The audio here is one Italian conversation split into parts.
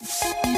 you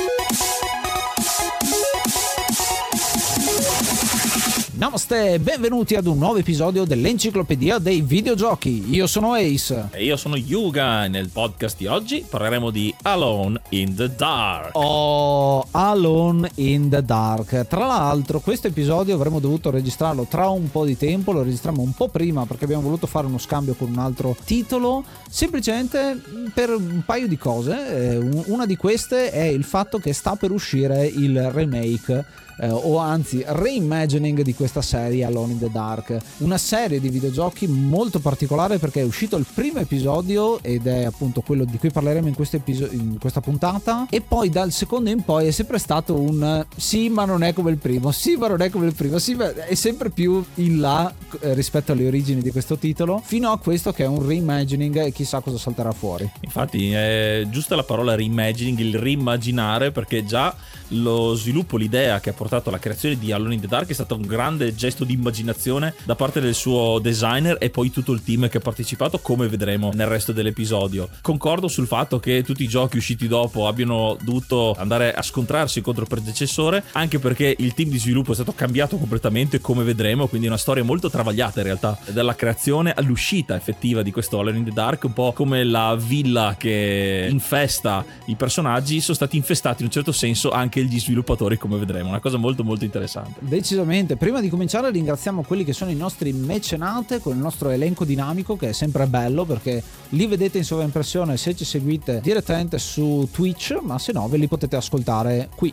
Namaste, benvenuti ad un nuovo episodio dell'Enciclopedia dei Videogiochi. Io sono Ace. E io sono Yuga e nel podcast di oggi parleremo di Alone in the Dark. Oh, Alone in the Dark. Tra l'altro, questo episodio avremmo dovuto registrarlo tra un po' di tempo, lo registriamo un po' prima perché abbiamo voluto fare uno scambio con un altro titolo, semplicemente per un paio di cose. Eh, una di queste è il fatto che sta per uscire il remake eh, o anzi reimagining di questa serie Alone in the Dark. Una serie di videogiochi molto particolare perché è uscito il primo episodio ed è appunto quello di cui parleremo in, episo- in questa puntata e poi dal secondo in poi è sempre stato un sì ma non è come il primo, sì ma non è come il primo, sì ma è sempre più in là eh, rispetto alle origini di questo titolo fino a questo che è un reimagining e chissà cosa salterà fuori. Infatti è giusta la parola reimagining, il rimmaginare perché già lo sviluppo, l'idea che ha portato alla creazione di Alone in the Dark è stato un grande gesto di immaginazione da parte del suo designer e poi tutto il team che ha partecipato, come vedremo nel resto dell'episodio. Concordo sul fatto che tutti i giochi usciti dopo abbiano dovuto andare a scontrarsi contro il predecessore, anche perché il team di sviluppo è stato cambiato completamente, come vedremo, quindi una storia molto travagliata in realtà, dalla creazione all'uscita effettiva di questo Alone in the Dark, un po' come la villa che infesta i personaggi, sono stati infestati in un certo senso anche gli sviluppatori, come vedremo, una cosa molto molto interessante. Decisamente, prima di cominciare ringraziamo quelli che sono i nostri mecenate con il nostro elenco dinamico che è sempre bello perché li vedete in sovraimpressione se ci seguite direttamente su Twitch, ma se no ve li potete ascoltare qui.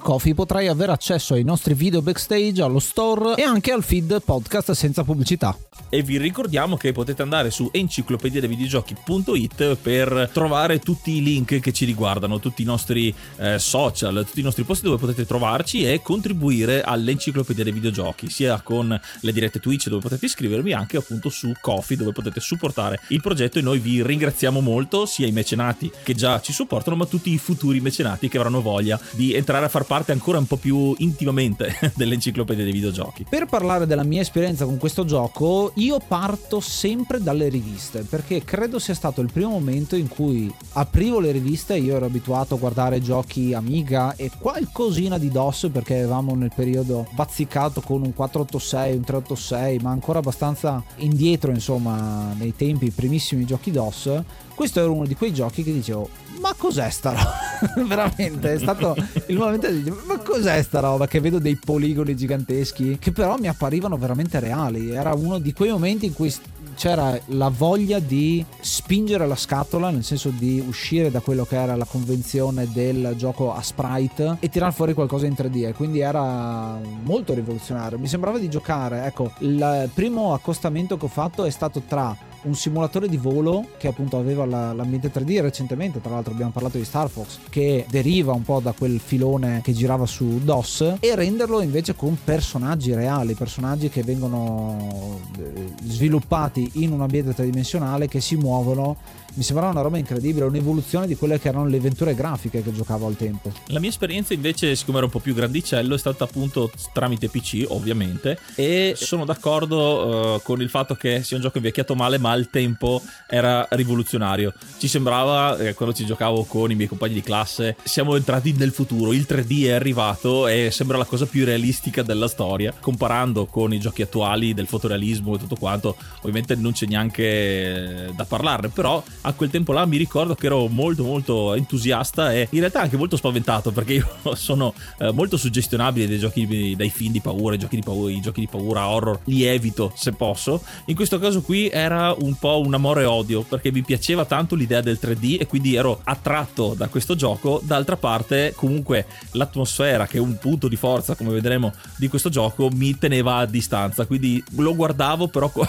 Coffee potrai avere accesso ai nostri video backstage, allo store e anche al feed podcast senza pubblicità. E vi ricordiamo che potete andare su enciclopediadevideogiochi.it per trovare tutti i link che ci riguardano, tutti i nostri eh, social, tutti i nostri posti dove potete trovarci e contribuire all'enciclopedia dei videogiochi, sia con le dirette Twitch dove potete iscrivervi, anche appunto su Coffee dove potete supportare il progetto e noi vi ringraziamo molto, sia i mecenati che già ci supportano, ma tutti i futuri mecenati che avranno voglia di entrare entrare a far parte ancora un po' più intimamente dell'enciclopedia dei videogiochi. Per parlare della mia esperienza con questo gioco, io parto sempre dalle riviste, perché credo sia stato il primo momento in cui aprivo le riviste, io ero abituato a guardare giochi Amiga e qualcosina di DOS perché avevamo nel periodo bazzicato con un 486, un 386, ma ancora abbastanza indietro, insomma, nei tempi primissimi giochi DOS. Questo era uno di quei giochi che dicevo, ma cos'è sta roba? Veramente è stato il momento di dire, ma cos'è sta roba? Che vedo dei poligoni giganteschi che però mi apparivano veramente reali. Era uno di quei momenti in cui c'era la voglia di spingere la scatola, nel senso di uscire da quello che era la convenzione del gioco a sprite e tirare fuori qualcosa in 3D. E quindi era molto rivoluzionario. Mi sembrava di giocare. Ecco, il primo accostamento che ho fatto è stato tra un simulatore di volo che appunto aveva la, l'ambiente 3D recentemente tra l'altro abbiamo parlato di Star Fox che deriva un po' da quel filone che girava su DOS e renderlo invece con personaggi reali personaggi che vengono eh, sviluppati in un ambiente tridimensionale che si muovono mi sembrava una roba incredibile, un'evoluzione di quelle che erano le avventure grafiche che giocavo al tempo. La mia esperienza invece, siccome ero un po' più grandicello, è stata appunto tramite PC, ovviamente, e sono d'accordo uh, con il fatto che sia un gioco invecchiato male, ma al tempo era rivoluzionario. Ci sembrava, eh, quando ci giocavo con i miei compagni di classe, siamo entrati nel futuro, il 3D è arrivato e sembra la cosa più realistica della storia, comparando con i giochi attuali del fotorealismo e tutto quanto, ovviamente non c'è neanche da parlarne, però a quel tempo là mi ricordo che ero molto molto entusiasta e in realtà anche molto spaventato perché io sono eh, molto suggestionabile dai giochi dai film di paura, i giochi di paura, i giochi di paura horror, li evito se posso. In questo caso qui era un po' un amore e odio perché mi piaceva tanto l'idea del 3D e quindi ero attratto da questo gioco. D'altra parte comunque l'atmosfera che è un punto di forza come vedremo di questo gioco mi teneva a distanza, quindi lo guardavo però con,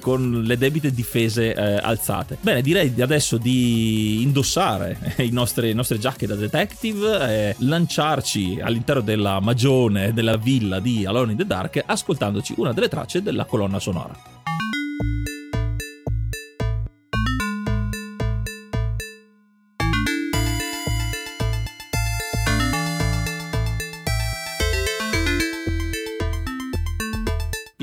con le debite difese eh, alzate. Bene, direi adesso di indossare nostri, le nostre giacche da detective e lanciarci all'interno della magione della villa di Alone in the Dark ascoltandoci una delle tracce della colonna sonora.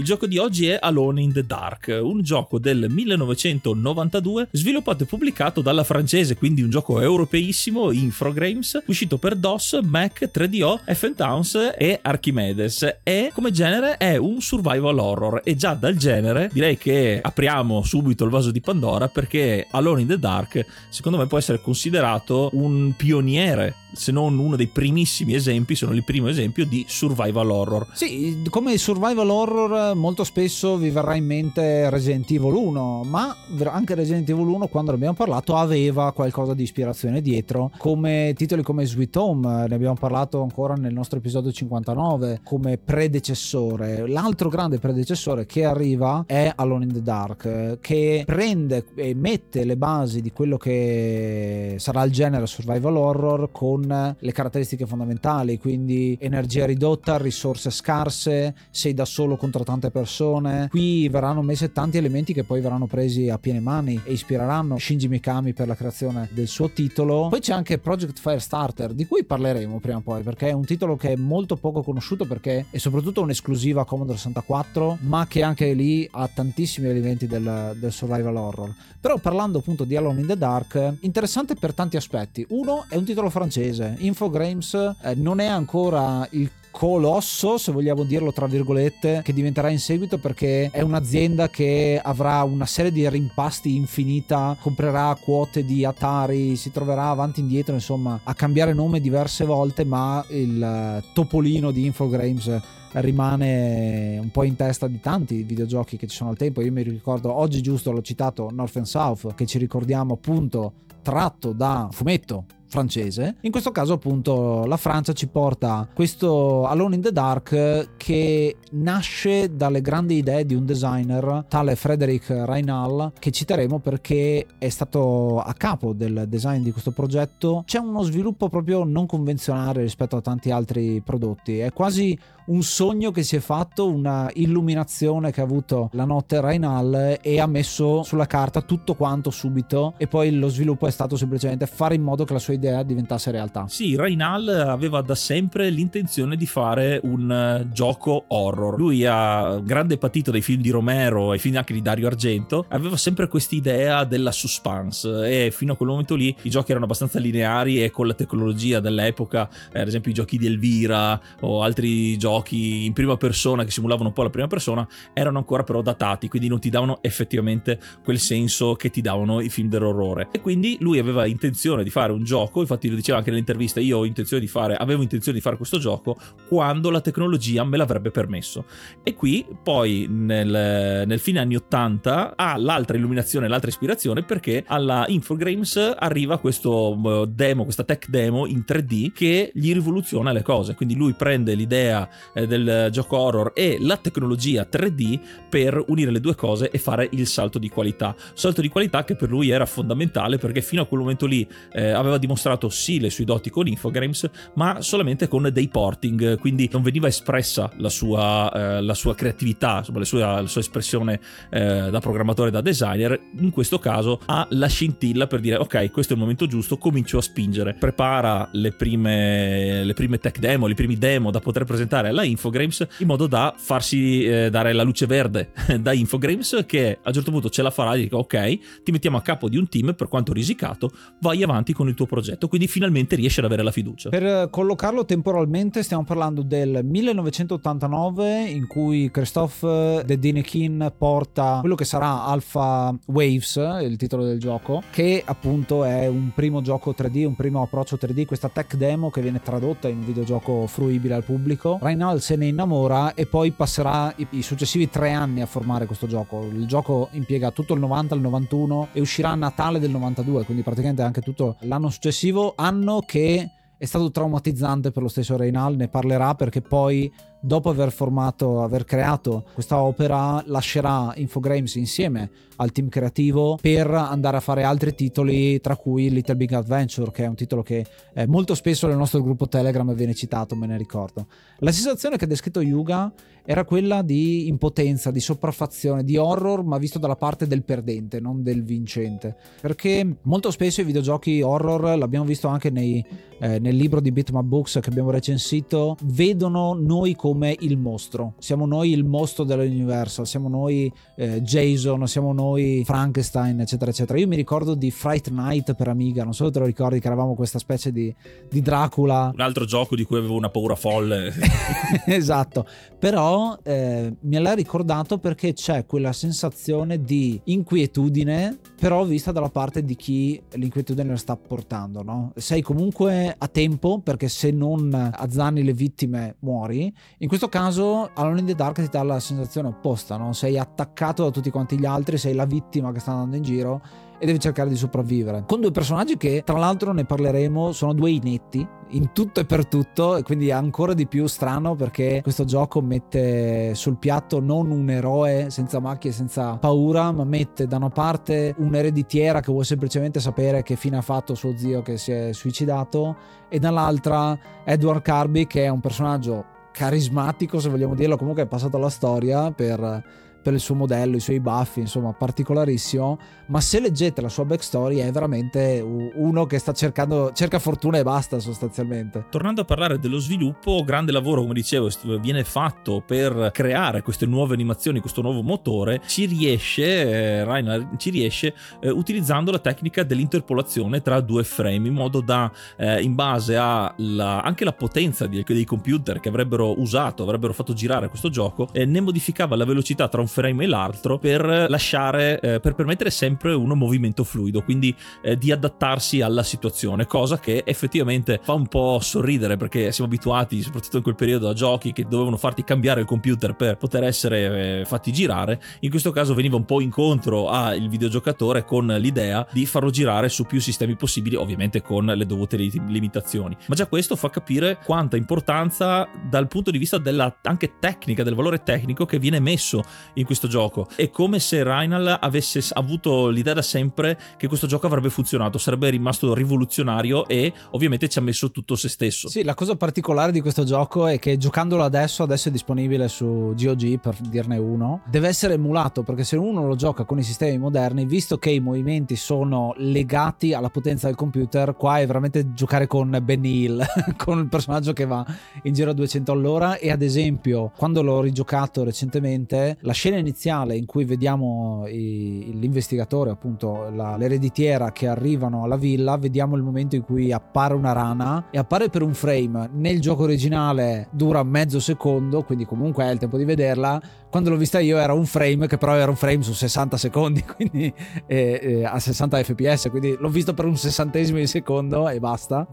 Gioco di oggi è Alone in the Dark, un gioco del 1992 sviluppato e pubblicato dalla francese, quindi un gioco europeissimo, Infogrames, uscito per DOS, Mac, 3DO, FN Towns e Archimedes. E come genere è un survival horror. E già dal genere direi che apriamo subito il vaso di Pandora perché Alone in the Dark secondo me può essere considerato un pioniere se non uno dei primissimi esempi, sono il primo esempio di survival horror. Sì, come survival horror molto spesso vi verrà in mente Resident Evil 1, ma anche Resident Evil 1 quando abbiamo parlato aveva qualcosa di ispirazione dietro, come titoli come Sweet Home, ne abbiamo parlato ancora nel nostro episodio 59, come predecessore. L'altro grande predecessore che arriva è Alone in the Dark, che prende e mette le basi di quello che sarà il genere survival horror con con le caratteristiche fondamentali, quindi energia ridotta, risorse scarse, sei da solo contro tante persone. Qui verranno messe tanti elementi che poi verranno presi a piene mani e ispireranno Shinji Mikami per la creazione del suo titolo. Poi c'è anche Project Firestarter, di cui parleremo prima o poi, perché è un titolo che è molto poco conosciuto perché è soprattutto un'esclusiva Commodore 64, ma che anche lì ha tantissimi elementi del, del survival horror. Però parlando appunto di Alone in the Dark, interessante per tanti aspetti. Uno è un titolo francese francese. Infogrames eh, non è ancora il colosso, se vogliamo dirlo tra virgolette, che diventerà in seguito perché è un'azienda che avrà una serie di rimpasti infinita, comprerà quote di Atari, si troverà avanti e indietro, insomma, a cambiare nome diverse volte, ma il eh, topolino di Infogrames rimane un po' in testa di tanti videogiochi che ci sono al tempo. Io mi ricordo oggi giusto l'ho citato North and South, che ci ricordiamo appunto tratto da fumetto francese. In questo caso appunto la Francia ci porta questo Alone in the Dark che nasce dalle grandi idee di un designer tale Frederic Reinal che citeremo perché è stato a capo del design di questo progetto. C'è uno sviluppo proprio non convenzionale rispetto a tanti altri prodotti. È quasi un sogno che si è fatto, una illuminazione che ha avuto la notte Rainal e ha messo sulla carta tutto quanto subito e poi lo sviluppo è stato semplicemente fare in modo che la sua idea diventasse realtà. Sì, Rainal aveva da sempre l'intenzione di fare un uh, gioco horror. Lui ha grande patito dai film di Romero e film anche di Dario Argento, aveva sempre questa idea della suspense e fino a quel momento lì i giochi erano abbastanza lineari e con la tecnologia dell'epoca, eh, ad esempio i giochi di Elvira o altri giochi in prima persona che simulavano un po' la prima persona, erano ancora però datati, quindi non ti davano effettivamente quel senso che ti davano i film dell'orrore. E quindi lui aveva intenzione di fare un gioco, infatti lo diceva anche nell'intervista, io intenzione fare, avevo intenzione di fare questo gioco quando la tecnologia me l'avrebbe permesso. E qui poi nel, nel fine anni 80 ha l'altra illuminazione, l'altra ispirazione perché alla Infogrames arriva questo eh, demo, questa tech demo in 3D che gli rivoluziona le cose. Quindi lui prende l'idea eh, del gioco horror e la tecnologia 3D per unire le due cose e fare il salto di qualità. Salto di qualità che per lui era fondamentale perché fino a quel momento lì eh, aveva dimostrato sì le sue doti con Infogrames, ma solamente con dei porting, quindi non veniva espressa la sua, eh, la sua creatività, insomma, sua, la sua espressione eh, da programmatore, da designer. In questo caso ha la scintilla per dire ok, questo è il momento giusto, comincio a spingere. Prepara le prime, le prime tech demo, i primi demo da poter presentare alla Infogrames in modo da farsi eh, dare la luce verde da Infogrames che a un certo punto ce la farà e dica ok, ti mettiamo a capo di un team per quanto risicato, vai avanti con il tuo progetto, quindi finalmente riesci ad avere la fiducia. Per collocarlo temporalmente stiamo parlando del 1989 in cui Christophe De Dinekin porta quello che sarà Alpha Waves, il titolo del gioco, che appunto è un primo gioco 3D, un primo approccio 3D, questa tech demo che viene tradotta in un videogioco fruibile al pubblico. Reinald se ne innamora e poi passerà i successivi tre anni a formare questo gioco. Il gioco impiega tutto il 90 il 91 e uscirà a Natale del 92, quindi praticamente anche tutto l'anno successivo, anno che è stato traumatizzante per lo stesso Reynal, ne parlerà perché poi dopo aver formato, aver creato questa opera, lascerà Infogrames insieme al team creativo per andare a fare altri titoli, tra cui Little Big Adventure, che è un titolo che eh, molto spesso nel nostro gruppo Telegram viene citato, me ne ricordo. La sensazione che ha descritto Yuga era quella di impotenza, di sopraffazione, di horror, ma visto dalla parte del perdente, non del vincente. Perché molto spesso i videogiochi horror, l'abbiamo visto anche nei, eh, nel libro di Bitmap Books che abbiamo recensito, vedono noi come il mostro. Siamo noi il mostro dell'Universal, siamo noi eh, Jason, siamo noi Frankenstein, eccetera, eccetera. Io mi ricordo di Fright Night per Amiga, non so se te lo ricordi che eravamo questa specie di, di Dracula. Un altro gioco di cui avevo una paura folle. esatto, però eh, me l'ha ricordato perché c'è quella sensazione di inquietudine, però vista dalla parte di chi l'inquietudine la sta portando. No? Sei comunque a tempo perché se non azzanni le vittime muori. In questo caso Alone in the Dark ti dà la sensazione opposta, no? sei attaccato da tutti quanti gli altri, sei la vittima che sta andando in giro e devi cercare di sopravvivere. Con due personaggi che, tra l'altro, ne parleremo, sono due inetti in tutto e per tutto, e quindi è ancora di più strano perché questo gioco mette sul piatto non un eroe senza macchie, senza paura, ma mette da una parte un'ereditiera che vuole semplicemente sapere che fine ha fatto suo zio che si è suicidato, e dall'altra Edward Carby che è un personaggio carismatico, se vogliamo dirlo, comunque è passato alla storia per per il suo modello, i suoi baffi, insomma, particolarissimo. Ma se leggete la sua backstory, è veramente uno che sta cercando, cerca fortuna e basta sostanzialmente. Tornando a parlare dello sviluppo, grande lavoro, come dicevo, viene fatto per creare queste nuove animazioni, questo nuovo motore. Ci riesce, eh, Rainer, ci riesce eh, utilizzando la tecnica dell'interpolazione tra due frame, in modo da, eh, in base a la, anche la potenza di, dei computer che avrebbero usato, avrebbero fatto girare questo gioco, eh, ne modificava la velocità tra un frame e l'altro per lasciare, eh, per permettere sempre un movimento fluido, quindi eh, di adattarsi alla situazione, cosa che effettivamente fa un po' sorridere perché siamo abituati, soprattutto in quel periodo, a giochi che dovevano farti cambiare il computer per poter essere eh, fatti girare. In questo caso veniva un po' incontro al videogiocatore con l'idea di farlo girare su più sistemi possibili, ovviamente con le dovute limitazioni. Ma già questo fa capire quanta importanza dal punto di vista della anche tecnica, del valore tecnico che viene messo in questo gioco. È come se Reinal avesse avuto l'idea da sempre che questo gioco avrebbe funzionato, sarebbe rimasto rivoluzionario e ovviamente ci ha messo tutto se stesso. Sì, la cosa particolare di questo gioco è che giocandolo adesso, adesso è disponibile su GOG per dirne uno, deve essere emulato perché se uno lo gioca con i sistemi moderni, visto che i movimenti sono legati alla potenza del computer, qua è veramente giocare con Benny Hill, con il personaggio che va in giro a 200 all'ora e ad esempio quando l'ho rigiocato recentemente, la scena iniziale in cui vediamo i, l'investigatore, appunto la, l'ereditiera che arrivano alla villa, vediamo il momento in cui appare una rana e appare per un frame. Nel gioco originale dura mezzo secondo, quindi comunque è il tempo di vederla. Quando l'ho vista io era un frame che però era un frame su 60 secondi, quindi eh, eh, a 60 fps, quindi l'ho visto per un sessantesimo di secondo e basta.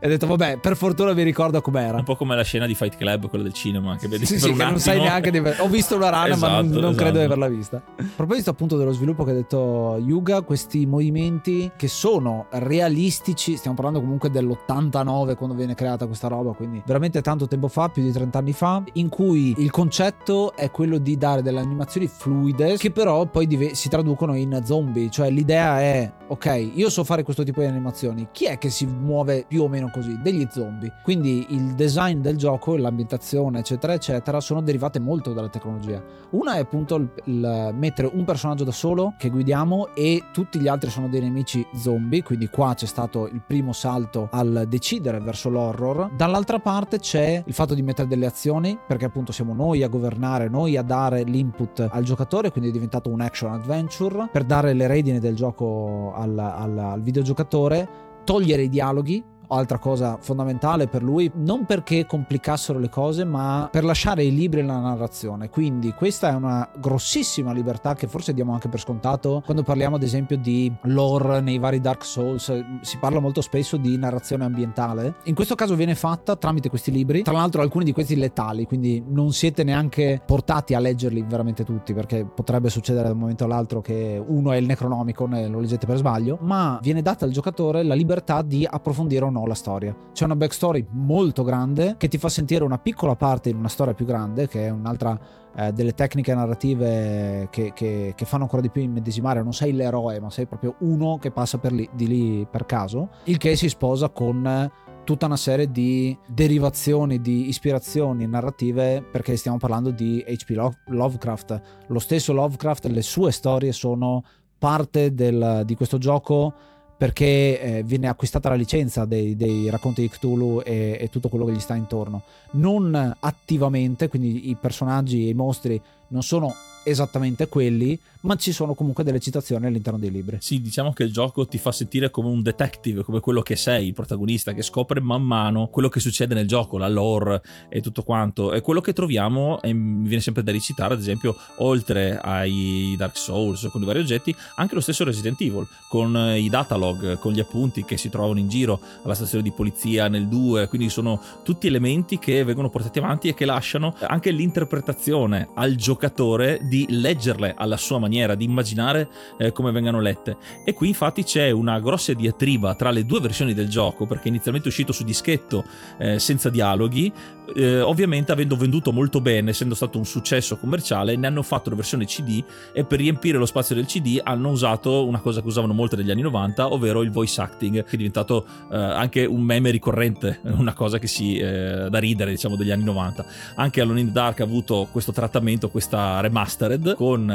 E ho detto vabbè, per fortuna vi ricordo com'era. Un po' come la scena di Fight Club, quella del cinema, che vedi Sì, sì, che non sai neanche di Ho visto una rana, ma non, Esatto, non credo di esatto. averla vista. A proposito appunto dello sviluppo che ha detto Yuga, questi movimenti che sono realistici, stiamo parlando comunque dell'89 quando viene creata questa roba, quindi veramente tanto tempo fa, più di 30 anni fa, in cui il concetto è quello di dare delle animazioni fluide che però poi dive- si traducono in zombie, cioè l'idea è ok, io so fare questo tipo di animazioni, chi è che si muove più o meno così? Degli zombie. Quindi il design del gioco, l'ambientazione, eccetera, eccetera, sono derivate molto dalla tecnologia. Una è appunto il, il mettere un personaggio da solo che guidiamo e tutti gli altri sono dei nemici zombie, quindi qua c'è stato il primo salto al decidere verso l'horror. Dall'altra parte c'è il fatto di mettere delle azioni, perché appunto siamo noi a governare, noi a dare l'input al giocatore, quindi è diventato un action adventure, per dare le redine del gioco al, al- al videogiocatore, togliere i dialoghi, altra cosa fondamentale per lui, non perché complicassero le cose, ma per lasciare i libri alla narrazione. Quindi questa è una grossissima libertà che forse diamo anche per scontato quando parliamo ad esempio di lore nei vari Dark Souls, si parla molto spesso di narrazione ambientale. In questo caso viene fatta tramite questi libri, tra l'altro alcuni di questi letali, quindi non siete neanche portati a leggerli veramente tutti, perché potrebbe succedere da un momento all'altro che uno è il Necronomicon e lo leggete per sbaglio, ma viene data al giocatore la libertà di approfondire o no la storia. C'è una backstory molto grande che ti fa sentire una piccola parte in una storia più grande, che è un'altra eh, delle tecniche narrative che, che- che fanno ancora di più immedesimare. Non sei l'eroe, ma sei proprio uno che passa lì- di lì per caso. Il che si sposa con tutta una serie di derivazioni, di ispirazioni narrative, perché stiamo parlando di H.P. Love- Lovecraft. Lo stesso Lovecraft, le sue storie sono parte del- di questo gioco perché eh, viene acquistata la licenza dei, dei racconti di Cthulhu e, e tutto quello che gli sta intorno. Non attivamente, quindi i personaggi e i mostri non sono esattamente quelli, ma ci sono comunque delle citazioni all'interno dei libri. Sì, diciamo che il gioco ti fa sentire come un detective, come quello che sei, il protagonista, che scopre man mano quello che succede nel gioco, la lore e tutto quanto. E quello che troviamo, e mi viene sempre da ricitare, ad esempio, oltre ai Dark Souls, con i vari oggetti, anche lo stesso Resident Evil, con i datalog, con gli appunti che si trovano in giro alla stazione di polizia nel 2, quindi sono tutti elementi che vengono portati avanti e che lasciano anche l'interpretazione al giocatore di leggerle alla sua maniera, di immaginare eh, come vengano lette. E qui infatti c'è una grossa diatriba tra le due versioni del gioco, perché inizialmente è uscito su dischetto eh, senza dialoghi, eh, ovviamente avendo venduto molto bene, essendo stato un successo commerciale, ne hanno fatto una versione CD e per riempire lo spazio del CD hanno usato una cosa che usavano molto negli anni 90, ovvero il voice acting, che è diventato eh, anche un meme ricorrente, una cosa che si eh, da ridere, diciamo, degli anni 90. Anche Alone in the Dark ha avuto questo trattamento, questa remastered con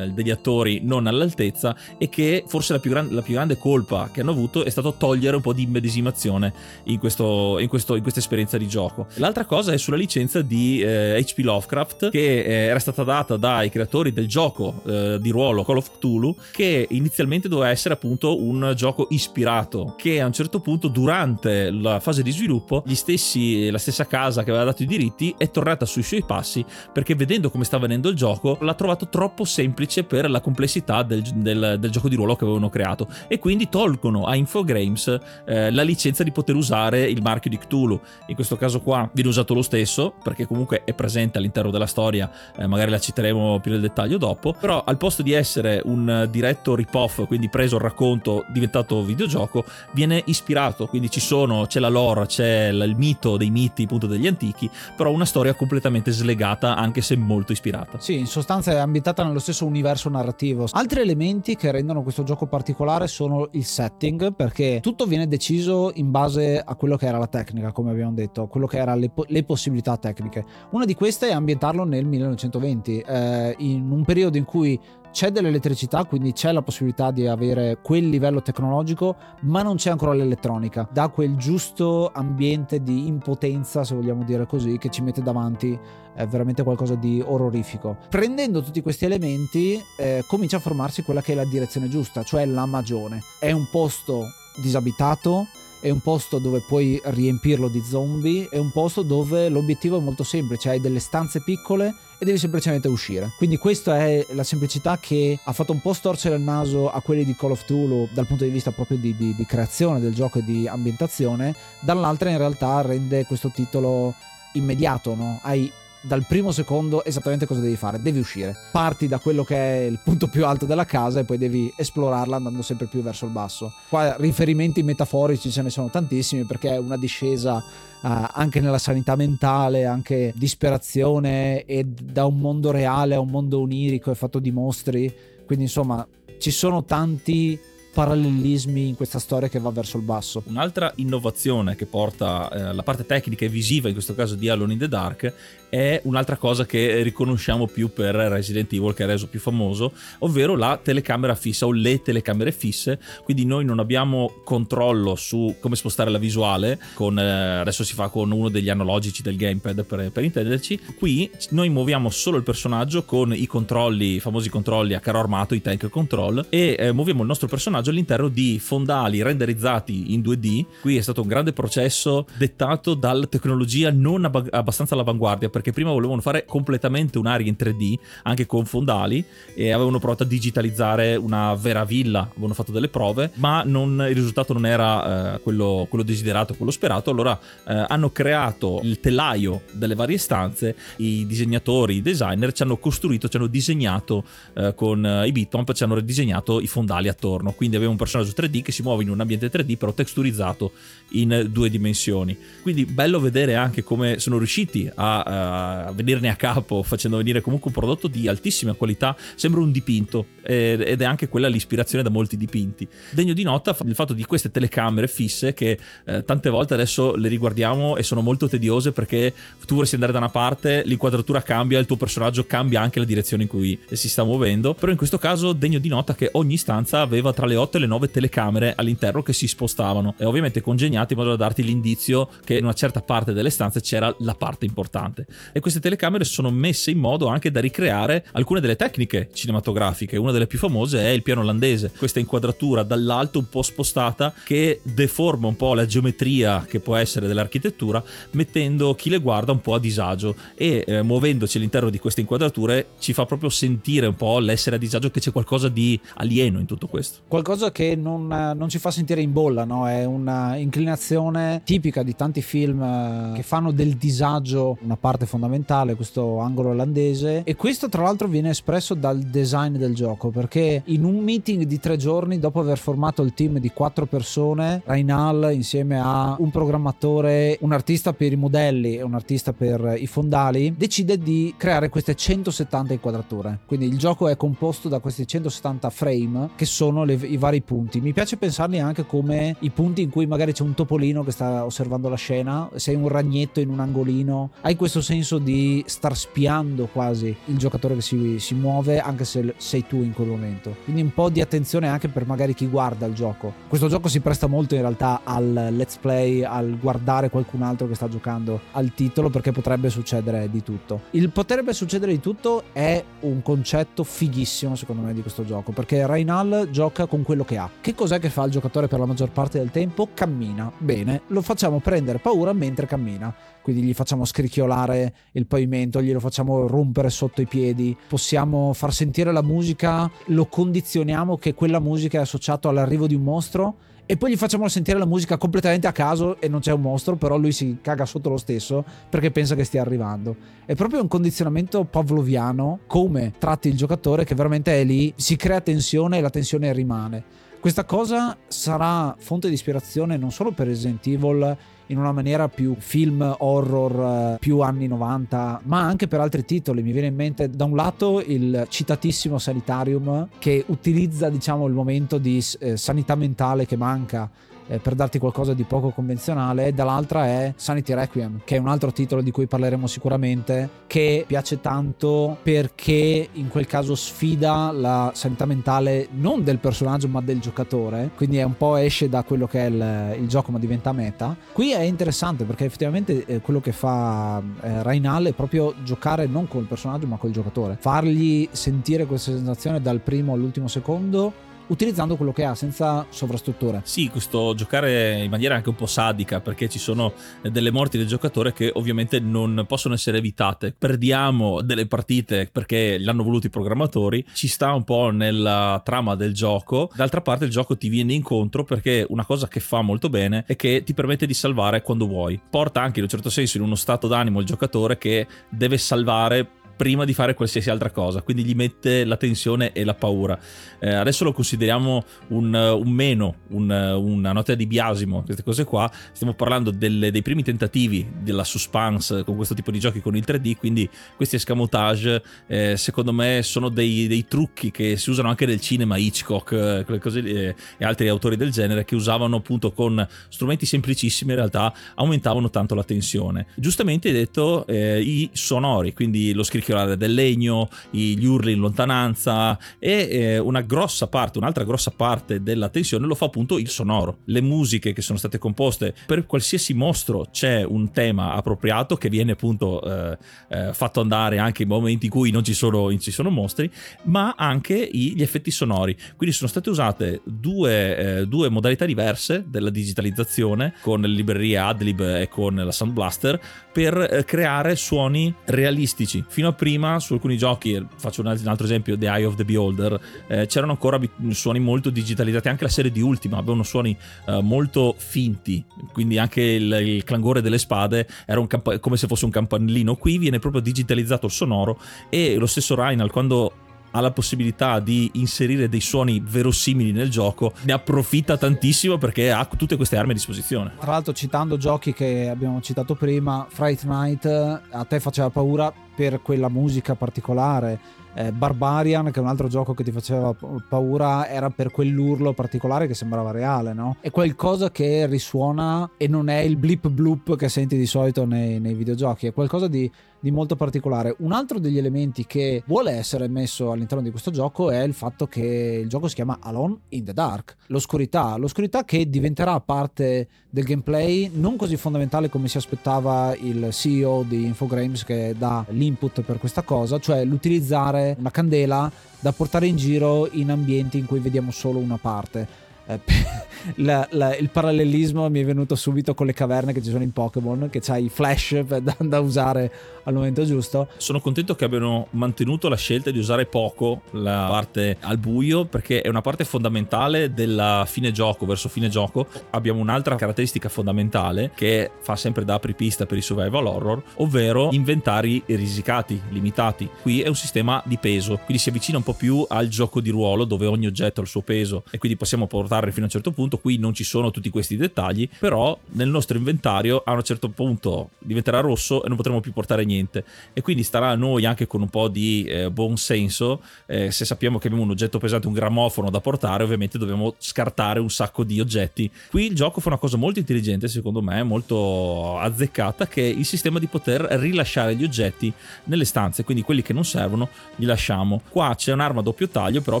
degli attori non all'altezza e che forse la più, gran- la più grande colpa che hanno avuto è stato togliere un po' di immedesimazione in, questo, in, questo, in questa esperienza di gioco. L'altra cosa è sulla licenza di eh, HP Lovecraft che eh, era stata data dai creatori del gioco eh, di ruolo Call of Cthulhu che inizialmente doveva essere appunto un gioco ispirato che a un certo punto durante la fase di sviluppo gli stessi, la stessa casa che aveva dato i diritti è tornata sui suoi passi perché vedendo come sta venendo il gioco l'ha trovato troppo semplice per la complessità del, del- del gioco di ruolo che avevano creato. E quindi tolgono a Infogrames eh, la licenza di poter usare il marchio di Cthulhu. In questo caso qua viene usato lo stesso perché comunque è presente all'interno della storia eh, magari la citeremo più nel dettaglio dopo. Però al posto di essere un diretto rip-off quindi preso il racconto diventato videogioco viene ispirato. Quindi ci sono c'è la lore c'è il mito dei miti appunto degli antichi però una storia completamente slegata anche se molto ispirata. Sì, in sostanza è ambientata nello stesso universo narrativo. Altri elementi che rendono questo gioco particolare sono il setting, perché tutto viene deciso in base a quello che era la tecnica, come abbiamo detto, quello che erano le, po- le, possibilità tecniche. Una di queste è ambientarlo nel 1920, eh, in un periodo in cui c'è dell'elettricità, quindi c'è la possibilità di avere quel livello tecnologico, ma non c'è ancora l'elettronica. Da quel giusto ambiente di impotenza, se vogliamo dire così, che ci mette davanti è veramente qualcosa di orrorifico. Prendendo tutti questi elementi, eh, comincia a formarsi quella che è la direzione giusta, cioè la magione. È un posto disabitato è un posto dove puoi riempirlo di zombie, è un posto dove l'obiettivo è molto semplice, hai delle stanze piccole e devi semplicemente uscire. Quindi questa è la semplicità che ha fatto un po' storcere il naso a quelli di Call of Tulu dal punto di vista proprio di, di, di creazione del gioco e di ambientazione, dall'altra in realtà rende questo titolo immediato, no? Hai dal primo secondo esattamente cosa devi fare. Devi uscire. Parti da quello che è il punto più alto della casa e poi devi esplorarla andando sempre più verso il basso. Qua riferimenti metaforici ce ne sono tantissimi perché è una discesa uh, anche nella sanità mentale, anche disperazione e da un mondo reale a un mondo onirico è fatto di mostri. Quindi insomma ci sono tanti parallelismi in questa storia che va verso il basso. Un'altra innovazione che porta eh, la parte tecnica e visiva, in questo caso di Alone in the Dark, è un'altra cosa che riconosciamo più per Resident Evil che ha reso più famoso, ovvero la telecamera fissa o le telecamere fisse, quindi noi non abbiamo controllo su come spostare la visuale, con, eh, adesso si fa con uno degli analogici del gamepad per, per, intenderci, qui noi muoviamo solo il personaggio con i controlli, i famosi controlli a carro armato, i tank control, e eh, muoviamo il nostro personaggio all'interno di fondali renderizzati in 2D, qui è stato un grande processo dettato dalla tecnologia non ab- abbastanza all'avanguardia, perché prima volevano fare completamente un'area in 3D, anche con fondali, e avevano provato a digitalizzare una vera villa, avevano fatto delle prove, ma non, il risultato non era eh, quello, quello, desiderato, quello sperato, allora eh, hanno creato il telaio delle varie stanze, i disegnatori, i designer ci hanno costruito, ci hanno disegnato eh, con eh, i bitmap, ci hanno ridisegnato i fondali attorno, quindi aveva un personaggio 3D che si muove in un ambiente 3D però texturizzato in due dimensioni. Quindi bello vedere anche come sono riusciti a, a venirne a capo facendo venire comunque un prodotto di altissima qualità, sembra un dipinto ed è anche quella l'ispirazione da molti dipinti. Degno di nota il fatto di queste telecamere fisse che eh, tante volte adesso le riguardiamo e sono molto tediose perché tu vorresti andare da una parte, l'inquadratura cambia, il tuo personaggio cambia anche la direzione in cui si sta muovendo, però in questo caso degno di nota che ogni stanza aveva tra le 8 e le 9 telecamere all'interno che si spostavano e ovviamente congegnate in modo da darti l'indizio che in una certa parte delle stanze c'era la parte importante. E queste telecamere sono messe in modo anche da ricreare alcune delle tecniche cinematografiche. Una delle più famose è il piano olandese, questa inquadratura dall'alto un po' spostata che deforma un po' la geometria che può essere dell'architettura, mettendo chi le guarda un po' a disagio e eh, muovendoci all'interno di queste inquadrature ci fa proprio sentire un po' l'essere a disagio che c'è qualcosa di alieno in tutto questo. Qualcosa che non, non ci fa sentire in bolla, no? È una inclinazione tipica di tanti film eh, che fanno del disagio una parte fondamentale, questo angolo olandese. E questo, tra l'altro, viene espresso dal design del gioco perché in un meeting di tre giorni, dopo aver formato il team di quattro persone, Rainal, insieme a un programmatore, un artista per i modelli e un artista per i fondali, decide di creare queste 170 inquadrature. Quindi il gioco è composto da questi 170 frame che sono le, i vari punti. Mi piace pensarli anche come i punti in cui magari c'è un topolino che sta osservando la scena, sei un ragnetto in un angolino, hai questo senso di star spiando quasi il giocatore che si, si muove anche se sei tu in quel momento. Quindi un po' di attenzione anche per magari chi guarda il gioco. Questo gioco si presta molto in realtà al let's play, al guardare qualcun altro che sta giocando al titolo perché potrebbe succedere di tutto. Il potrebbe succedere di tutto è un concetto fighissimo secondo me di questo gioco perché Rainal gioca con quello che ha. Che cos'è che fa il giocatore per la maggior parte del tempo? Cammina. Bene, lo facciamo prendere paura mentre cammina quindi gli facciamo scricchiolare il pavimento, glielo facciamo rompere sotto i piedi, possiamo far sentire la musica, lo condizioniamo che quella musica è associata all'arrivo di un mostro e poi gli facciamo sentire la musica completamente a caso e non c'è un mostro, però lui si caga sotto lo stesso perché pensa che stia arrivando. È proprio un condizionamento pavloviano come tratti il giocatore che veramente è lì, si crea tensione e la tensione rimane Questa cosa sarà fonte di ispirazione non solo per Resident Evil in una maniera più film horror, eh, più anni 90, ma anche per altri titoli. Mi viene in mente da un lato il citatissimo Sanitarium che utilizza diciamo il momento di eh, sanità mentale che manca eh, per darti qualcosa di poco convenzionale, dall'altra è Sanity Requiem, che è un altro titolo di cui parleremo sicuramente, che piace tanto perché in quel caso sfida la sanità mentale non del personaggio ma del giocatore, quindi è un po' esce da quello che è il, il gioco ma diventa meta. Qui è interessante perché effettivamente eh, quello che fa eh, Rainal è proprio giocare non col personaggio ma col giocatore, fargli sentire questa sensazione dal primo all'ultimo secondo utilizzando quello che ha senza sovrastrutture. Sì, questo giocare in maniera anche un po' sadica perché ci sono delle morti del giocatore che ovviamente non possono essere evitate. Perdiamo delle partite perché le hanno voluti i programmatori, ci sta un po' nella trama del gioco. D'altra parte il gioco ti viene incontro perché una cosa che fa molto bene è che ti permette di salvare quando vuoi. Porta anche in un certo senso in uno stato d'animo il giocatore che deve salvare prima di fare qualsiasi altra cosa, quindi gli mette la tensione e la paura. Eh, adesso lo consideriamo un, un meno, un, una nota di biasimo, queste cose qua. Stiamo parlando delle, dei primi tentativi della suspense con questo tipo di giochi con il 3D, quindi questi escamotage eh, secondo me sono dei, dei, trucchi che si usano anche nel cinema, Hitchcock eh, cose, eh, e altri autori del genere che usavano appunto con strumenti semplicissimi in realtà aumentavano tanto la tensione. Giustamente hai detto eh, i sonori, quindi lo scricchiolare scricchiolare del legno, gli urli in lontananza e eh, una grossa parte, un'altra grossa parte della tensione lo fa appunto il sonoro. Le musiche che sono state composte per qualsiasi mostro c'è un tema appropriato che viene appunto eh, eh, fatto andare anche in momenti in cui non ci sono, ci sono mostri, ma anche gli effetti sonori. Quindi sono state usate due, eh, due modalità diverse della digitalizzazione con le librerie Adlib e con la Sound Blaster per eh, creare suoni realistici. Fino a prima su alcuni giochi, faccio un altro esempio, The Eye of the Beholder, eh, c'erano ancora suoni molto digitalizzati, anche la serie di Ultima avevano suoni eh, molto finti, quindi anche il, il clangore delle spade era camp- come se fosse un campanellino. Qui viene proprio digitalizzato il sonoro e lo stesso Reinal quando ha la possibilità di inserire dei suoni verosimili nel gioco, ne approfitta tantissimo perché ha tutte queste armi a disposizione. Tra l'altro, citando giochi che abbiamo citato prima, Fright Night a te faceva paura per quella musica particolare eh, Barbarian, che è un altro gioco che ti faceva paura, era per quell'urlo particolare che sembrava reale, no? È qualcosa che risuona e non è il blip bloop che senti di solito nei, nei videogiochi, è qualcosa di, di, molto particolare. Un altro degli elementi che vuole essere messo all'interno di questo gioco è il fatto che il gioco si chiama Alone in the Dark, l'oscurità, l'oscurità che diventerà parte del gameplay non così fondamentale come si aspettava il CEO di Infogrames che dà l'input per questa cosa, cioè l'utilizzare una candela da portare in giro in ambienti in cui vediamo solo una parte. Eh, la, la, il parallelismo mi è venuto subito con le caverne che ci sono in Pokémon, che c'hai i flash da, da, usare al momento giusto. Sono contento che abbiano mantenuto la scelta di usare poco la parte al buio, perché è una parte fondamentale della fine gioco, verso fine gioco. Abbiamo un'altra caratteristica fondamentale che fa sempre da apripista per i survival horror, ovvero inventari risicati, limitati. Qui è un sistema di peso, quindi si avvicina un po' più al gioco di ruolo dove ogni oggetto ha il suo peso e quindi possiamo portare portarli fino a un certo punto. Qui non ci sono tutti questi dettagli, però nel nostro inventario a un certo punto diventerà rosso e non potremo più portare niente. E quindi starà a noi anche con un po' di eh, buon senso, eh, se sappiamo che abbiamo un oggetto pesante, un grammofono da portare, ovviamente dobbiamo scartare un sacco di oggetti. Qui il gioco fa una cosa molto intelligente, secondo me, molto azzeccata, che è il sistema di poter rilasciare gli oggetti nelle stanze, quindi quelli che non servono li lasciamo. Qua c'è un'arma a doppio taglio, però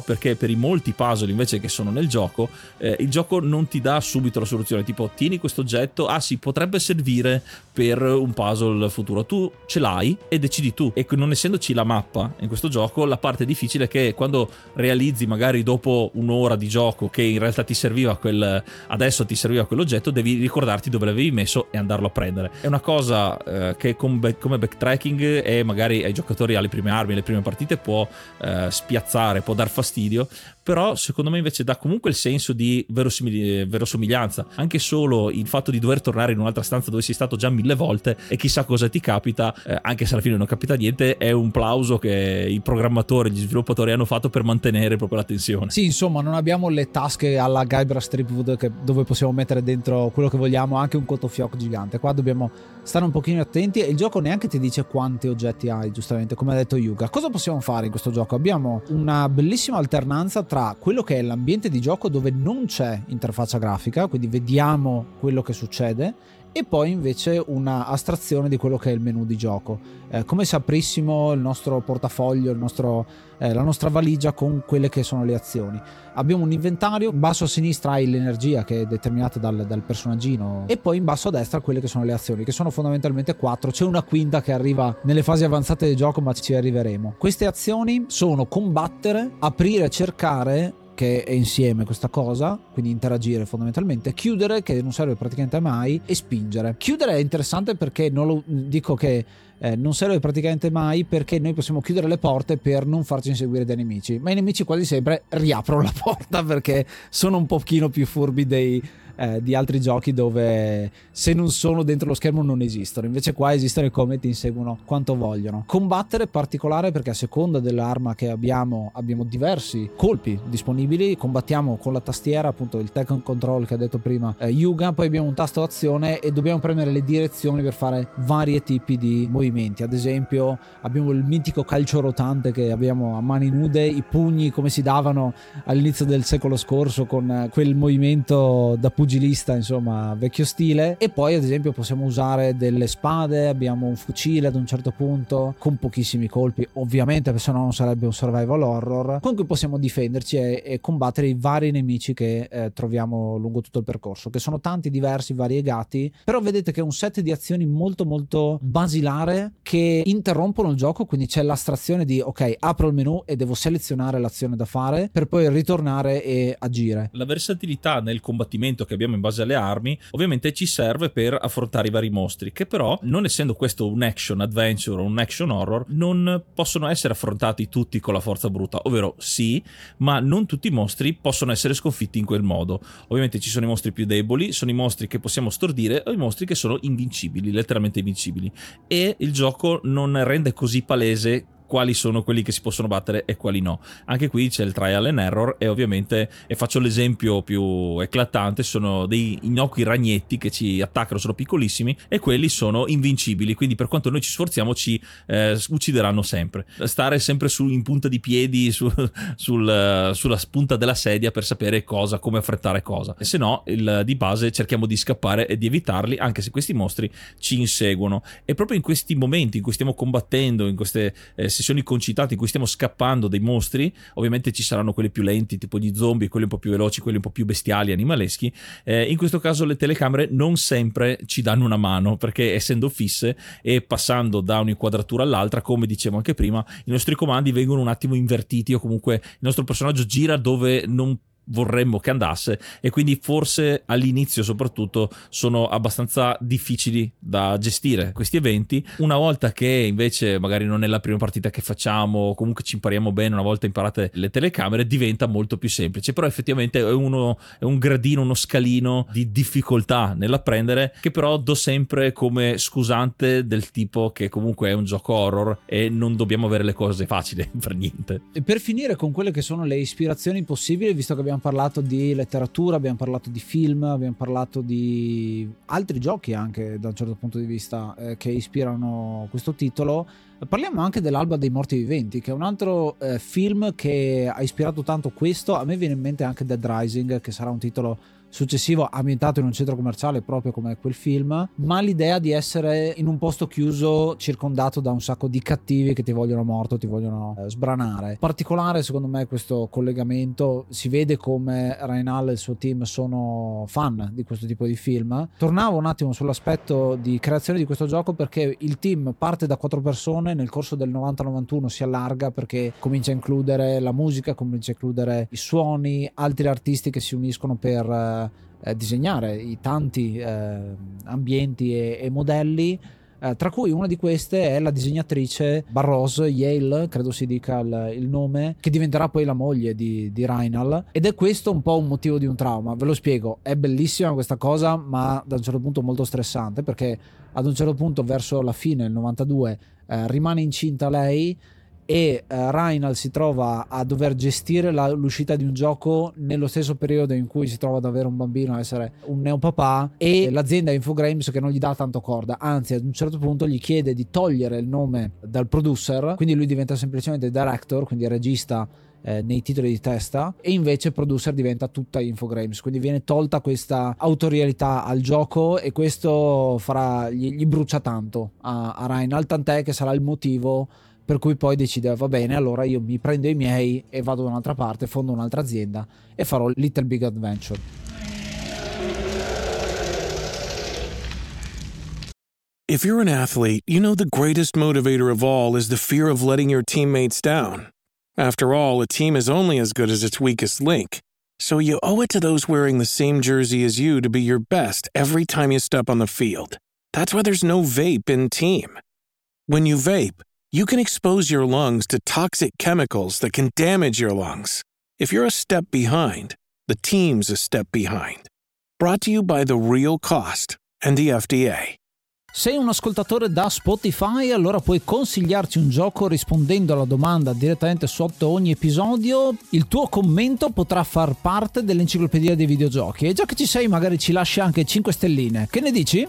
perché per i molti puzzle invece che sono nel gioco eh, il gioco non ti dà subito la soluzione, tipo tieni questo oggetto, ah sì, potrebbe servire per un puzzle futuro, tu ce l'hai e decidi tu. E non essendoci la mappa in questo gioco, la parte difficile è che quando realizzi magari dopo un'ora di gioco che in realtà ti serviva quel, adesso ti serviva quell'oggetto, devi ricordarti dove l'avevi messo e andarlo a prendere. È una cosa eh, che come, backtracking e magari ai giocatori alle prime armi, alle prime partite può eh, spiazzare, può dar fastidio, però secondo me invece dà comunque il senso di verosimi- verosomiglianza. Anche solo il fatto di dover tornare in un'altra stanza dove sei stato già mille volte e chissà cosa ti capita, eh, anche se alla fine non capita niente, è un plauso che i programmatori, gli sviluppatori hanno fatto per mantenere proprio la tensione. Sì, insomma, non abbiamo le tasche alla Guybrush Stripwood che, dove possiamo mettere dentro quello che vogliamo, anche un cotofiocco gigante. Qua dobbiamo stare un pochino attenti e il gioco neanche ti dice quanti oggetti hai, giustamente, come ha detto Yuga. Cosa possiamo fare in questo gioco? Abbiamo una bellissima alternanza tra quello che è l'ambiente di gioco dove non c'è interfaccia grafica, quindi vediamo quello che succede, e poi invece una astrazione di quello che è il menu di gioco, eh, come se aprissimo il nostro portafoglio, il nostro, eh, la nostra valigia con quelle che sono le azioni. Abbiamo un inventario, in basso a sinistra hai l'energia che è determinata dal, dal, personaggino e poi in basso a destra quelle che sono le azioni, che sono fondamentalmente quattro, c'è una quinta che arriva nelle fasi avanzate del gioco ma ci arriveremo. Queste azioni sono combattere, aprire, cercare che è insieme questa cosa, quindi interagire fondamentalmente, chiudere che non serve praticamente mai e spingere. Chiudere è interessante perché non lo dico che eh, non serve praticamente mai perché noi possiamo chiudere le porte per non farci inseguire dai nemici, ma i nemici quasi sempre riaprono la porta perché sono un pochino più furbi dei eh, di altri giochi dove se non sono dentro lo schermo non esistono. Invece qua esistono e come ti inseguono quanto vogliono. Combattere è particolare perché a seconda dell'arma che abbiamo abbiamo diversi colpi disponibili. Combattiamo con la tastiera, appunto il Tekken Control che ha detto prima eh, Yuga, poi abbiamo un tasto azione e dobbiamo premere le direzioni per fare vari tipi di movimenti. Ad esempio abbiamo il mitico calcio rotante che abbiamo a mani nude, i pugni come si davano all'inizio del secolo scorso con eh, quel movimento da pugno pugilista, insomma, vecchio stile. E poi, ad esempio, possiamo usare delle spade, abbiamo un fucile ad un certo punto, con pochissimi colpi, ovviamente, perché sennò non sarebbe un survival horror, con cui possiamo difenderci e, e combattere i vari nemici che eh, troviamo lungo tutto il percorso, che sono tanti, diversi, variegati, però vedete che è un set di azioni molto molto basilare che interrompono il gioco, quindi c'è l'astrazione di ok, apro il menu e devo selezionare l'azione da fare per poi ritornare e agire. La versatilità nel combattimento che che abbiamo in base alle armi, ovviamente ci serve per affrontare i vari mostri, che però, non essendo questo un action adventure o un action horror, non possono essere affrontati tutti con la forza bruta, ovvero sì, ma non tutti i mostri possono essere sconfitti in quel modo. Ovviamente ci sono i mostri più deboli, sono i mostri che possiamo stordire o i mostri che sono invincibili, letteralmente invincibili. E il gioco non rende così palese quali sono quelli che si possono battere e quali no. Anche qui c'è il trial and error e ovviamente, e faccio l'esempio più eclatante, sono dei innocui ragnetti che ci attaccano, sono piccolissimi e quelli sono invincibili, quindi per quanto noi ci sforziamo ci eh, uccideranno sempre. Stare sempre su, in punta di piedi su, sul, sulla spunta della sedia per sapere cosa, come affrettare cosa. E se no, il, di base cerchiamo di scappare e di evitarli, anche se questi mostri ci inseguono. E proprio in questi momenti in cui stiamo combattendo, in queste eh, sessioni concitate in cui stiamo scappando dei mostri, ovviamente ci saranno quelli più lenti, tipo gli zombie, quelli un po' più veloci, quelli un po' più bestiali, animaleschi. Eh, in questo caso le telecamere non sempre ci danno una mano, perché essendo fisse e passando da un'inquadratura all'altra, come dicevo anche prima, i nostri comandi vengono un attimo invertiti o comunque il nostro personaggio gira dove non vorremmo che andasse e quindi forse all'inizio soprattutto sono abbastanza difficili da gestire questi eventi. Una volta che invece magari non è la prima partita che facciamo comunque ci impariamo bene una volta imparate le telecamere diventa molto più semplice. Però effettivamente è, uno, è un gradino uno scalino di difficoltà nell'apprendere che però do sempre come scusante del tipo che comunque è un gioco horror e non dobbiamo avere le cose facili per niente. E per finire con quelle che sono le ispirazioni possibili visto che abbiamo abbiamo parlato di letteratura, abbiamo parlato di film, abbiamo parlato di altri giochi anche da un certo punto di vista eh, che ispirano questo titolo. Parliamo anche dell'Alba dei Morti Viventi, che è un altro eh, film che ha ispirato tanto questo. A me viene in mente anche Dead Rising, che sarà un titolo successivo ambientato in un centro commerciale proprio come quel film, ma l'idea di essere in un posto chiuso circondato da un sacco di cattivi che ti vogliono morto, ti vogliono eh, sbranare. Particolare secondo me questo collegamento, si vede come Reinal e il suo team sono fan di questo tipo di film. Tornavo un attimo sull'aspetto di creazione di questo gioco perché il team parte da quattro persone, nel corso del 90-91 si allarga perché comincia a includere la musica, comincia a includere i suoni, altri artisti che si uniscono per eh, disegnare i tanti eh, ambienti e, e modelli eh, tra cui una di queste è la disegnatrice Barros Yale, credo si dica il, il nome, che diventerà poi la moglie di, di Reinal. Ed è questo un po' un motivo di un trauma. Ve lo spiego, è bellissima questa cosa, ma da un certo punto molto stressante perché ad un certo punto, verso la fine, il 92, eh, rimane incinta lei e uh, Reinald si trova a dover gestire la, l'uscita di un gioco nello stesso periodo in cui si trova ad avere un bambino, a essere un neopapà e l'azienda Infogrames che non gli dà tanto corda, anzi ad un certo punto gli chiede di togliere il nome dal producer, quindi lui diventa semplicemente director, quindi regista eh, nei titoli di testa e invece producer diventa tutta Infogrames. Quindi viene tolta questa autorialità al gioco e questo farà, gli, gli brucia tanto a, a Reinald tant'è che sarà il motivo per cui poi decide va bene allora io mi prendo i miei e vado da un'altra parte fondo un'altra azienda e farò Little Big Adventure If you're an athlete, you know the greatest motivator of all is the fear of letting your teammates down. After all, a team is only as good as its weakest link. So you owe it to those wearing the same jersey as you to be your best every time you step on the field. That's why there's no vape in team. When you vape, you can expose your lungs to toxic chemicals that can damage your lungs. If you're a step behind, the team's a step behind. Brought to you by The Real Cost and the FDA. Sei un ascoltatore da Spotify, allora puoi consigliarci un gioco rispondendo alla domanda direttamente sotto ogni episodio. Il tuo commento potrà far parte dell'enciclopedia dei videogiochi. E già che ci sei, magari ci lasci anche 5 stelline. Che ne dici?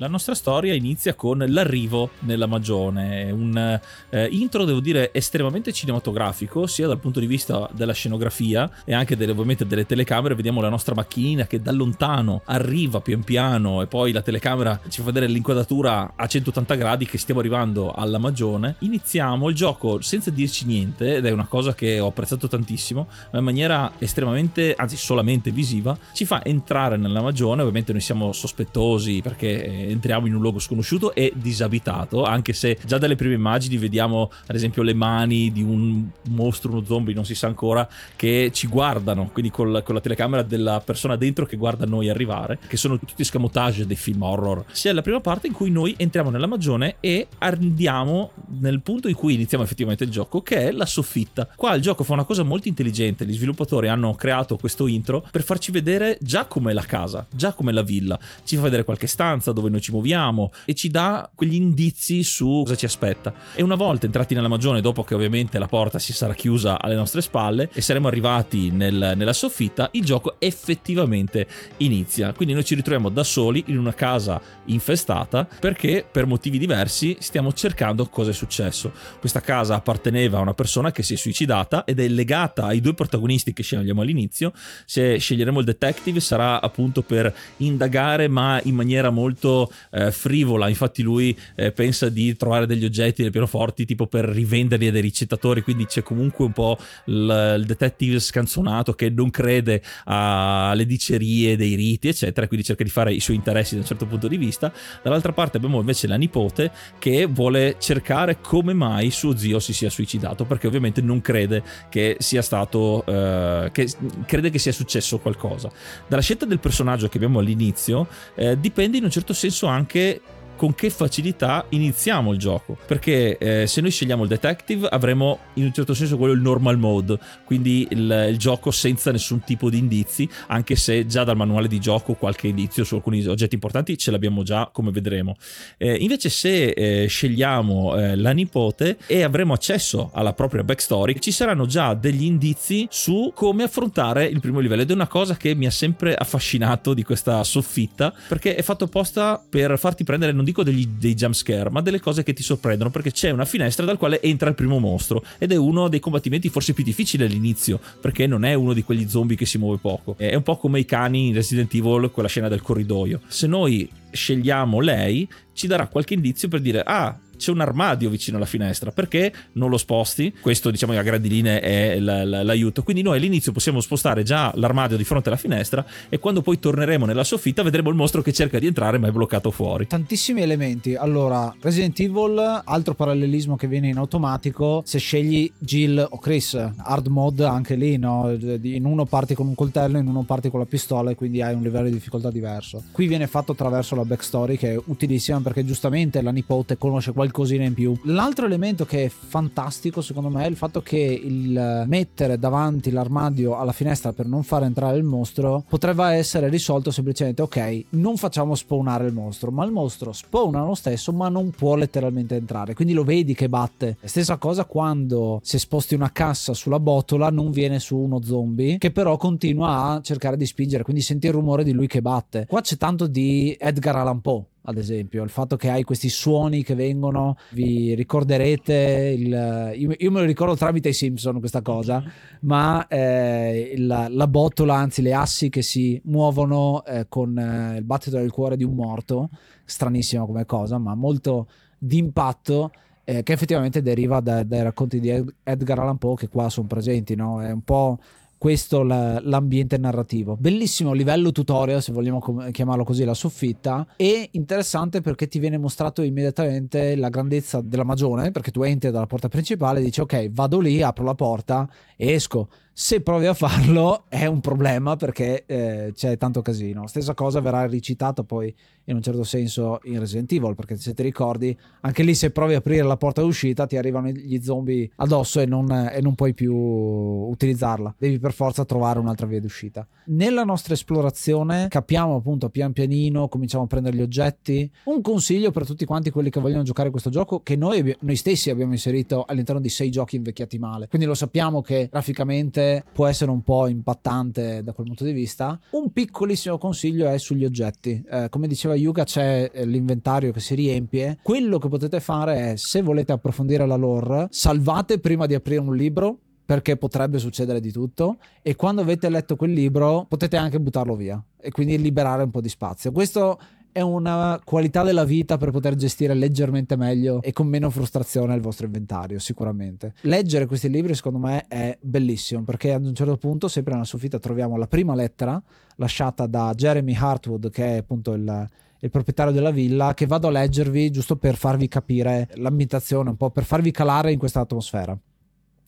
La nostra storia inizia con l'arrivo nella Magione, un eh, intro devo dire estremamente cinematografico, sia dal punto di vista della scenografia e anche delle, ovviamente delle telecamere, vediamo la nostra macchinina che da lontano arriva pian piano e poi la telecamera ci fa vedere l'inquadratura a 180 gradi che stiamo arrivando alla Magione. Iniziamo il gioco senza dirci niente ed è una cosa che ho apprezzato tantissimo, ma in maniera estremamente, anzi solamente visiva, ci fa entrare nella Magione, ovviamente noi siamo sospettosi perché eh, entriamo in un luogo sconosciuto e disabitato, anche se già dalle prime immagini vediamo ad esempio le mani di un mostro, uno zombie, non si sa ancora, che ci guardano, quindi con con la telecamera della persona dentro che guarda noi arrivare, che sono tutti scamotage dei film horror. Sia la prima parte in cui noi entriamo nella magione e andiamo nel punto in cui iniziamo effettivamente il gioco, che è la soffitta. Qua il gioco fa una cosa molto intelligente, gli sviluppatori hanno creato questo intro per farci vedere già com'è la casa, già com'è la villa. Ci fa vedere qualche stanza dove noi ci muoviamo e ci dà quegli indizi su cosa ci aspetta. E una volta entrati nella magione, dopo che ovviamente la porta si sarà chiusa alle nostre spalle e saremo arrivati nel, nella soffitta, il gioco effettivamente inizia. Quindi noi ci ritroviamo da soli in una casa infestata perché per motivi diversi stiamo cercando cosa è successo. Questa casa apparteneva a una persona che si è suicidata ed è legata ai due protagonisti che scegliamo all'inizio. Se sceglieremo il detective sarà appunto per indagare ma in maniera molto eh, frivola, infatti lui eh, pensa di trovare degli oggetti dei pianoforti tipo per rivenderli a dei ricettatori, quindi c'è comunque un po' il, il detective scanzonato che non crede alle dicerie dei riti, eccetera, quindi cerca di fare i suoi interessi da un certo punto di vista. Dall'altra parte abbiamo invece la nipote che vuole cercare come mai suo zio si sia suicidato, perché ovviamente non crede che sia stato, eh, che crede che sia successo qualcosa. Dalla scelta del personaggio che abbiamo all'inizio eh, dipende in un certo senso anche con che facilità iniziamo il gioco. Perché eh, se noi scegliamo il detective avremo in un certo senso quello il normal mode, quindi il, il, gioco senza nessun tipo di indizi, anche se già dal manuale di gioco qualche indizio su alcuni oggetti importanti ce l'abbiamo già, come vedremo. Eh, invece se eh, scegliamo eh, la nipote e avremo accesso alla propria backstory, ci saranno già degli indizi su come affrontare il primo livello ed è una cosa che mi ha sempre affascinato di questa soffitta, perché è fatto apposta per farti prendere non dico degli, dei jumpscare, ma delle cose che ti sorprendono perché c'è una finestra dal quale entra il primo mostro ed è uno dei combattimenti forse più difficili all'inizio perché non è uno di quegli zombie che si muove poco. È un po' come i cani in Resident Evil, quella scena del corridoio. Se noi scegliamo lei, ci darà qualche indizio per dire ah c'è un armadio vicino alla finestra, perché non lo sposti? Questo diciamo a grandi linee è l'aiuto. Quindi noi all'inizio possiamo spostare già l'armadio di fronte alla finestra e quando poi torneremo nella soffitta vedremo il mostro che cerca di entrare ma è bloccato fuori. Tantissimi elementi. Allora, Resident Evil, altro parallelismo che viene in automatico, se scegli Jill o Chris, hard mode anche lì, no? In uno parti con un coltello, in uno parti con la pistola e quindi hai un livello di difficoltà diverso. Qui viene fatto attraverso la backstory che è utilissima perché giustamente la nipote conosce qualche qualcosina in più. L'altro elemento che è fantastico secondo me è il fatto che il mettere davanti l'armadio alla finestra per non far entrare il mostro potrebbe essere risolto semplicemente ok, non facciamo spawnare il mostro, ma il mostro spawna lo stesso ma non può letteralmente entrare, quindi lo vedi che batte. Stessa cosa quando se sposti una cassa sulla botola non viene su uno zombie che però continua a cercare di spingere, quindi senti il rumore di lui che batte. Qua c'è tanto di Edgar Allan Poe ad esempio, il fatto che hai questi suoni che vengono, vi ricorderete, il, io, io, me lo ricordo tramite i Simpson questa cosa, ma eh, la, la, botola, anzi le assi che si muovono eh, con eh, il battito del cuore di un morto, stranissima come cosa, ma molto d'impatto. Eh, che effettivamente deriva da, dai racconti di Edgar Allan Poe che qua sono presenti, no? È un po' questo l'ambiente narrativo. Bellissimo livello tutorial, se vogliamo chiamarlo così, la soffitta, e interessante perché ti viene mostrato immediatamente la grandezza della magione, perché tu entri dalla porta principale e dici ok, vado lì, apro la porta e esco se provi a farlo è un problema perché eh, c'è tanto casino. Stessa cosa verrà ricitata poi in un certo senso in Resident Evil, perché se ti ricordi, anche lì se provi a aprire la porta d'uscita ti arrivano gli zombie addosso e non, e non puoi più utilizzarla. Devi per forza trovare un'altra via d'uscita. Nella nostra esplorazione capiamo appunto pian pianino, cominciamo a prendere gli oggetti. Un consiglio per tutti quanti quelli che vogliono giocare questo gioco, che noi, noi stessi abbiamo inserito all'interno di sei giochi invecchiati male. Quindi lo sappiamo che graficamente può essere un po' impattante da quel punto di vista. Un piccolissimo consiglio è sugli oggetti. Eh, come diceva Yuga, c'è eh, l'inventario che si riempie. Quello che potete fare è, se volete approfondire la lore, salvate prima di aprire un libro perché potrebbe succedere di tutto e quando avete letto quel libro potete anche buttarlo via e quindi liberare un po' di spazio. Questo è una qualità della vita per poter gestire leggermente meglio e con meno frustrazione il vostro inventario, sicuramente. Leggere questi libri secondo me è bellissimo perché ad un certo punto, sempre nella soffitta, troviamo la prima lettera lasciata da Jeremy Hartwood, che è appunto il, il proprietario della villa, che vado a leggervi giusto per farvi capire l'ambientazione, un po' per farvi calare in questa atmosfera.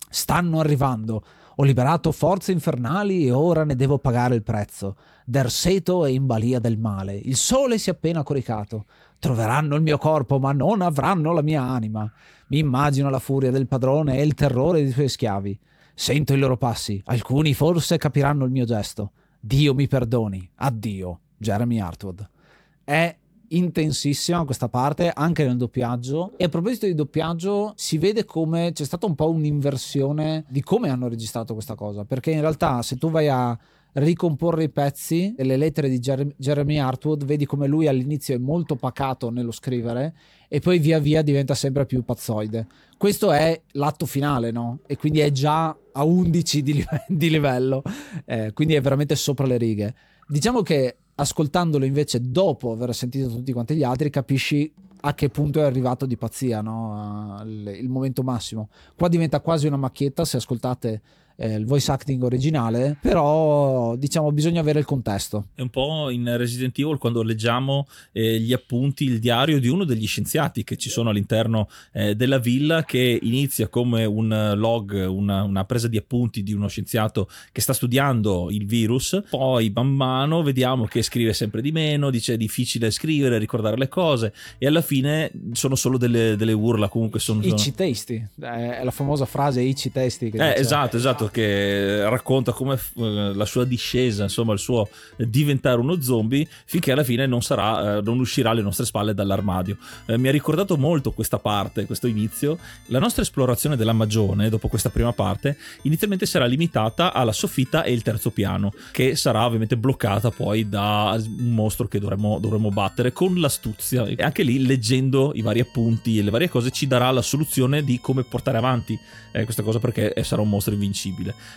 Stanno arrivando ho liberato forze infernali e ora ne devo pagare il prezzo. Derseto è in balia del male. Il sole si è appena coricato. Troveranno il mio corpo, ma non avranno la mia anima. Mi immagino la furia del padrone e il terrore dei suoi schiavi. Sento i loro passi. Alcuni forse capiranno il mio gesto. Dio mi perdoni. Addio. Jeremy Hartwood. È intensissima questa parte anche nel doppiaggio. E a proposito di doppiaggio si vede come c'è stata un po' un'inversione di come hanno registrato questa cosa. Perché in realtà se tu vai a ricomporre i pezzi delle lettere di Jer- Jeremy Hartwood vedi come lui all'inizio è molto pacato nello scrivere e poi via via diventa sempre più pazzoide. Questo è l'atto finale no? e quindi è già a 11 di, live- di livello. Eh, quindi è veramente sopra le righe. Diciamo che ascoltandolo invece dopo aver sentito tutti quanti gli altri capisci a che punto è arrivato di pazzia no? il, il momento massimo qua diventa quasi una macchietta se ascoltate eh, il voice acting originale, però diciamo bisogna avere il contesto. È un po' in Resident Evil quando leggiamo eh, gli appunti, il diario di uno degli scienziati che ci sono all'interno eh, della villa che inizia come un log, una, una, presa di appunti di uno scienziato che sta studiando il virus, poi man mano vediamo che scrive sempre di meno, dice è difficile scrivere, ricordare le cose e alla fine sono solo delle, delle urla comunque sono... Ici testi, è la famosa frase Ici testi. eh, esatto, esatto esatto, che racconta come eh, la sua discesa, insomma, il suo diventare uno zombie, finché alla fine non sarà, eh, non uscirà alle nostre spalle dall'armadio. Eh, mi ha ricordato molto questa parte, questo inizio. La nostra esplorazione della magione, dopo questa prima parte, inizialmente sarà limitata alla soffitta e il terzo piano, che sarà ovviamente bloccata poi da un mostro che dovremo, dovremo battere con l'astuzia. E anche lì, leggendo i vari appunti e le varie cose, ci darà la soluzione di come portare avanti eh, questa cosa perché sarà un mostro invincibile.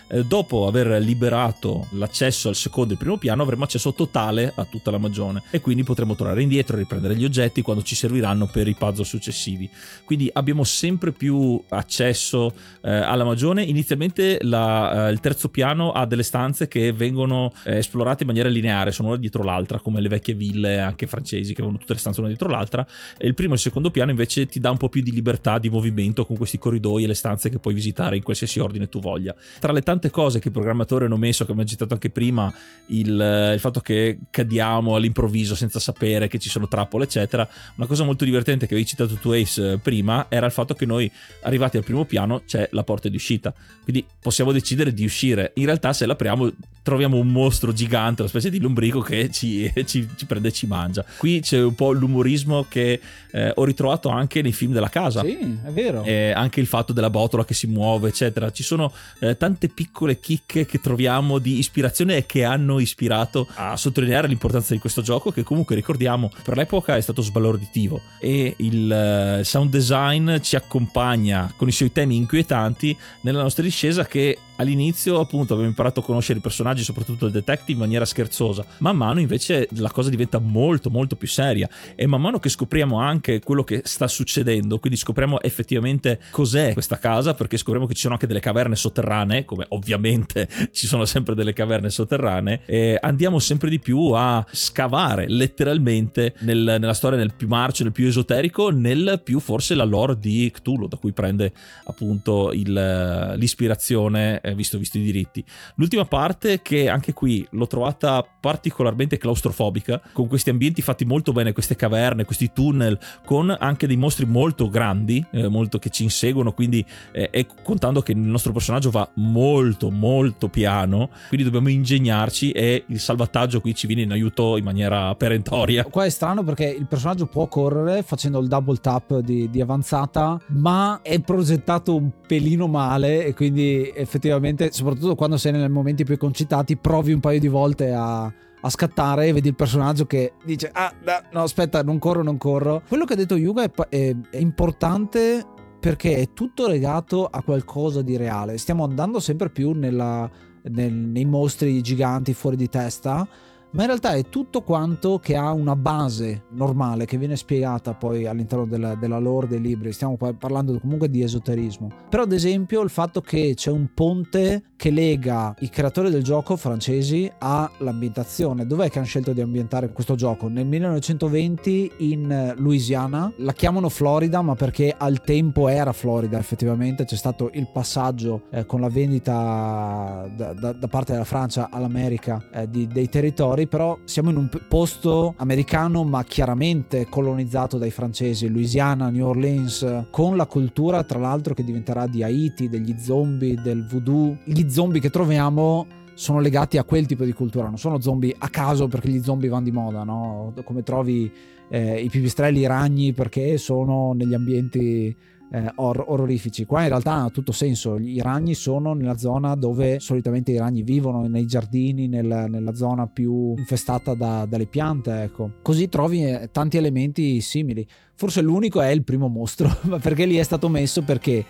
Eh, dopo aver liberato l'accesso al secondo e primo piano, avremo accesso totale a tutta la magione e quindi potremo tornare indietro, riprendere gli oggetti quando ci serviranno per i puzzle successivi. Quindi abbiamo sempre più accesso eh, alla magione. Inizialmente la, eh, il terzo piano ha delle stanze che vengono eh, esplorate in maniera lineare, sono una dietro l'altra, come le vecchie ville anche francesi che avevano tutte le stanze una dietro l'altra. E il primo e il secondo piano invece ti dà un po' più di libertà di movimento con questi corridoi e le stanze che puoi visitare in qualsiasi ordine tu voglia. Tra le tante cose che i programmatori hanno messo, che abbiamo citato anche prima, il, il fatto che cadiamo all'improvviso senza sapere che ci sono trappole, eccetera, una cosa molto divertente che avevi citato tu Ace eh, prima era il fatto che noi arrivati al primo piano c'è la porta di uscita, quindi possiamo decidere di uscire. In realtà se l'apriamo troviamo un mostro gigante, una specie di lombrico che ci, ci, ci prende e ci mangia. Qui c'è un po' l'umorismo che eh, ho ritrovato anche nei film della casa. Sì, è vero. Eh, anche il fatto della botola che si muove, eccetera. Ci sono eh, tante piccole chicche che troviamo di ispirazione e che hanno ispirato a sottolineare l'importanza di questo gioco, che comunque ricordiamo per l'epoca è stato sbalorditivo. E il eh, sound design ci accompagna con i suoi temi inquietanti nella nostra discesa che all'inizio appunto abbiamo imparato a conoscere i personaggi, soprattutto il detective, in maniera scherzosa. Man mano invece la cosa diventa molto molto più seria e man mano che scopriamo anche quello che sta succedendo, quindi scopriamo effettivamente cos'è questa casa, perché scopriamo che ci sono anche delle caverne sotterranee, come ovviamente ci sono sempre delle caverne sotterranee, e andiamo sempre di più a scavare letteralmente nel, nella storia nel più marcio, nel più esoterico, nel più forse la lore di Cthulhu, da cui prende appunto il, l'ispirazione eh, visto, visto i diritti. L'ultima parte che anche qui l'ho trovata particolarmente claustrofobica, con questi ambienti fatti molto bene, queste caverne, questi tunnel, con anche dei mostri molto grandi, eh, molto che ci inseguono, quindi eh, e contando che il nostro personaggio va molto molto piano, quindi dobbiamo ingegnarci e il salvataggio qui ci viene in aiuto in maniera perentoria. Qua è strano perché il personaggio può correre facendo il double tap di, di avanzata, ma è progettato un pelino male e quindi effettivamente, soprattutto quando sei nei momenti più concitati, provi un paio di volte a, a scattare e vedi il personaggio che dice ah no aspetta non corro non corro. Quello che ha detto Yuga è, è, è importante perché è tutto legato a qualcosa di reale. Stiamo andando sempre più nella, nel, nei mostri giganti fuori di testa ma in realtà è tutto quanto che ha una base normale che viene spiegata poi all'interno della, della lore dei libri. Stiamo parlando comunque di esoterismo. Però, ad esempio, il fatto che c'è un ponte che lega i creatori del gioco francesi all'ambientazione. Dov'è che hanno scelto di ambientare questo gioco? Nel 1920 in Louisiana. La chiamano Florida, ma perché al tempo era Florida, effettivamente. C'è stato il passaggio eh, con la vendita da, da, da, parte della Francia all'America eh, di, dei territori però siamo in un posto americano ma chiaramente colonizzato dai francesi, Louisiana, New Orleans, con la cultura tra l'altro che diventerà di Haiti, degli zombie, del voodoo. Gli zombie che troviamo sono legati a quel tipo di cultura, non sono zombie a caso perché gli zombie vanno di moda, no? Come trovi eh, i pipistrelli, i ragni perché sono negli ambienti eh, or- orrorifici. Qua in realtà ha tutto senso, i ragni sono nella zona dove solitamente i ragni vivono, nei giardini, nel, nella zona più infestata da, dalle piante, ecco. Così trovi eh, tanti elementi simili. Forse l'unico è il primo mostro, perché lì è stato messo perché,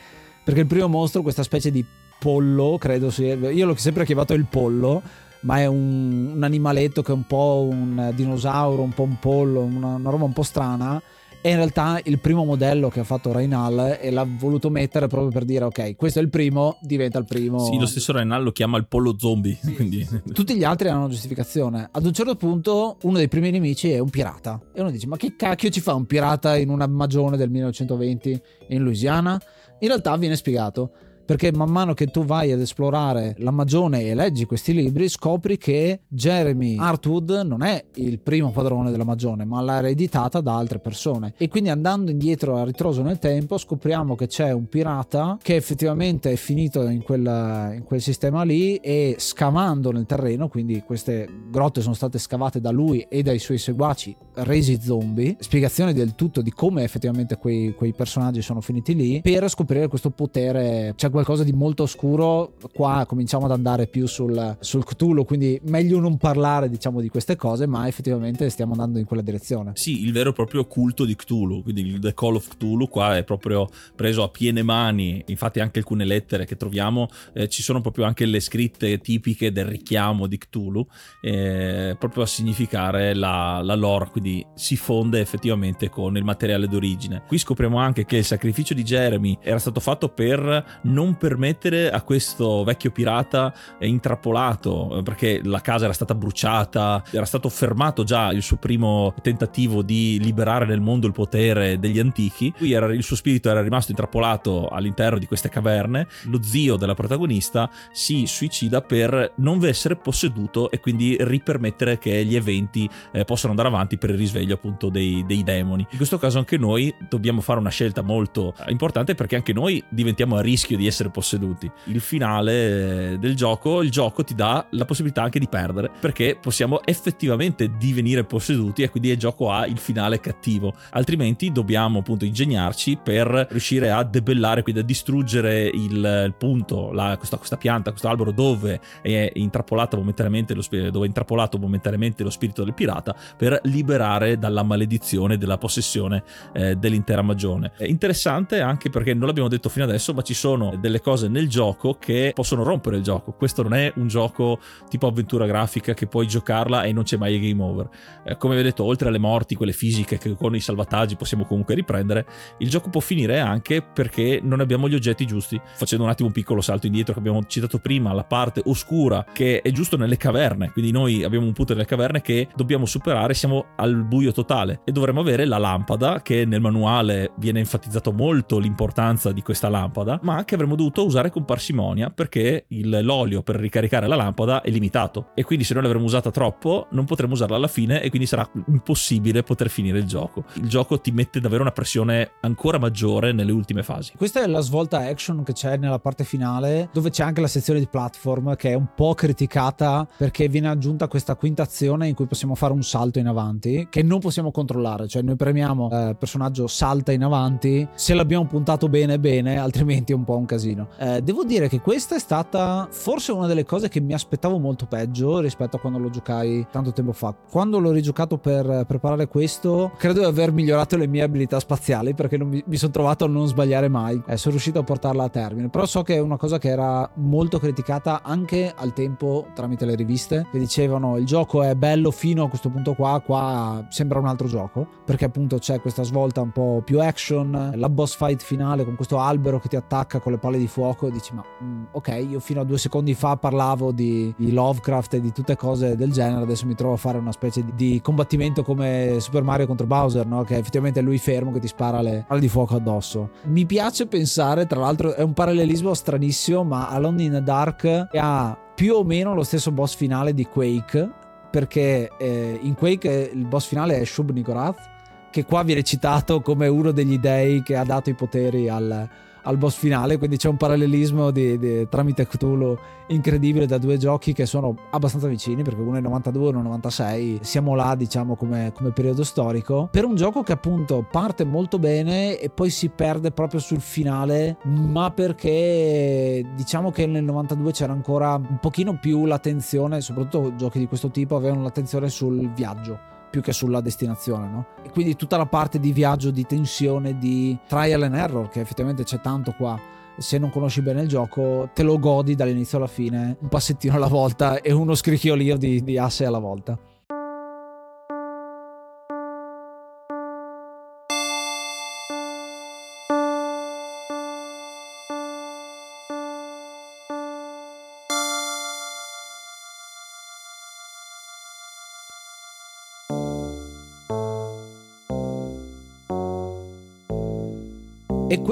perché il primo mostro, questa specie di pollo, credo sia, io l'ho sempre chiamato il pollo, ma è un, un, animaletto che è un po' un dinosauro, un po' un pollo, una, una roba un po' strana è in realtà il primo modello che ha fatto Reinal e l'ha voluto mettere proprio per dire ok, questo è il primo, diventa il primo. Sì, lo stesso Reinal lo chiama il pollo zombie. Sì. Quindi... Tutti gli altri hanno una giustificazione. Ad un certo punto uno dei primi nemici è un pirata e uno dice ma che cacchio ci fa un pirata in una magione del 1920 in Louisiana? In realtà viene spiegato perché man mano che tu vai ad esplorare la magione e leggi questi libri scopri che Jeremy Hartwood non è il primo padrone della magione ma l'ha ereditata da altre persone. E quindi andando indietro a ritroso nel tempo scopriamo che c'è un pirata che effettivamente è finito in quel, in quel sistema lì e scavando nel terreno quindi queste grotte sono state scavate da lui e dai suoi seguaci resi zombie spiegazione del tutto di come effettivamente quei, quei personaggi sono finiti lì per scoprire questo potere c'è qualcosa di molto oscuro qua cominciamo ad andare più sul, sul Cthulhu quindi meglio non parlare diciamo di queste cose ma effettivamente stiamo andando in quella direzione. Sì il vero e proprio culto di Cthulhu quindi il The Call of Cthulhu qua è proprio preso a piene mani. Infatti anche alcune lettere che troviamo eh, ci sono proprio anche le scritte tipiche del richiamo di Cthulhu eh, proprio a significare la, la lore quindi si fonde effettivamente con il materiale d'origine. Qui scopriamo anche che il sacrificio di Jeremy era stato fatto per non permettere a questo vecchio pirata intrappolato perché la casa era stata bruciata era stato fermato già il suo primo tentativo di liberare nel mondo il potere degli antichi. Qui era, il suo spirito era rimasto intrappolato all'interno di queste caverne. Lo zio della protagonista si suicida per non essere posseduto e quindi ripermettere che gli eventi eh, possano andare avanti per il risveglio appunto dei, dei demoni. In questo caso anche noi dobbiamo fare una scelta molto importante perché anche noi diventiamo a rischio di essere posseduti. Il finale del gioco il gioco ti dà la possibilità anche di perdere perché possiamo effettivamente divenire posseduti e quindi il gioco ha il finale cattivo. Altrimenti dobbiamo appunto ingegnarci per riuscire a debellare quindi a distruggere il, il punto la, questa, questa, pianta questo albero dove è intrappolato momentaneamente lo spirito dove è intrappolato momentaneamente lo spirito del pirata per liberare dalla maledizione della possessione eh, dell'intera magione. È interessante anche perché non l'abbiamo detto fino adesso ma ci sono delle cose nel gioco che possono rompere il gioco. Questo non è un gioco tipo avventura grafica che puoi giocarla e non c'è mai game over. Eh, come vi ho detto oltre alle morti quelle fisiche che con i salvataggi possiamo comunque riprendere il gioco può finire anche perché non abbiamo gli oggetti giusti. Facendo un attimo un piccolo salto indietro che abbiamo citato prima la parte oscura che è giusto nelle caverne. Quindi noi abbiamo un punto nelle caverne che dobbiamo superare siamo al buio totale e dovremmo avere la lampada che nel manuale viene enfatizzato molto l'importanza di questa lampada ma che avremmo dovuto usare con parsimonia perché il, l'olio per ricaricare la lampada è limitato e quindi se noi l'avremo usata troppo non potremo usarla alla fine e quindi sarà impossibile poter finire il gioco. Il gioco ti mette davvero una pressione ancora maggiore nelle ultime fasi. Questa è la svolta action che c'è nella parte finale dove c'è anche la sezione di platform che è un po' criticata perché viene aggiunta questa quinta azione in cui possiamo fare un salto in avanti che non possiamo controllare. Cioè noi premiamo eh, personaggio salta in avanti. Se l'abbiamo puntato bene bene altrimenti è un po' un casino eh, devo dire che questa è stata forse una delle cose che mi aspettavo molto peggio rispetto a quando lo giocai tanto tempo fa. Quando l'ho rigiocato per preparare questo credo di aver migliorato le mie abilità spaziali perché mi, mi sono trovato a non sbagliare mai. Eh, sono riuscito a portarla a termine però so che è una cosa che era molto criticata anche al tempo tramite le riviste che dicevano il gioco è bello fino a questo punto qua qua sembra un altro gioco perché appunto c'è questa svolta un po' più action la boss fight finale con questo albero che ti attacca con le palle di fuoco e dici ma mm, ok io fino a due secondi fa parlavo di, di, Lovecraft e di tutte cose del genere adesso mi trovo a fare una specie di, di combattimento come Super Mario contro Bowser no? che effettivamente è lui fermo che ti spara le palle di fuoco addosso mi piace pensare tra l'altro è un parallelismo stranissimo ma Alone in the Dark ha più o meno lo stesso boss finale di Quake perché eh, in Quake il boss finale è Shub Nigorath che qua viene citato come uno degli dei che ha dato i poteri al, al boss finale, quindi c'è un parallelismo di, di, tramite Cthulhu incredibile da due giochi che sono abbastanza vicini perché uno è 92 e uno è 96 siamo là diciamo come, come, periodo storico per un gioco che appunto parte molto bene e poi si perde proprio sul finale ma perché diciamo che nel 92 c'era ancora un pochino più l'attenzione soprattutto giochi di questo tipo avevano l'attenzione sul viaggio più che sulla destinazione, no? E quindi tutta la parte di viaggio, di tensione, di trial and error, che effettivamente c'è tanto qua. Se non conosci bene il gioco, te lo godi dall'inizio alla fine, un passettino alla volta e uno scricchiolio di, di asse alla volta.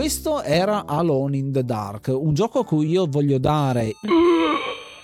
Questo era Alone in the Dark, un gioco a cui io voglio dare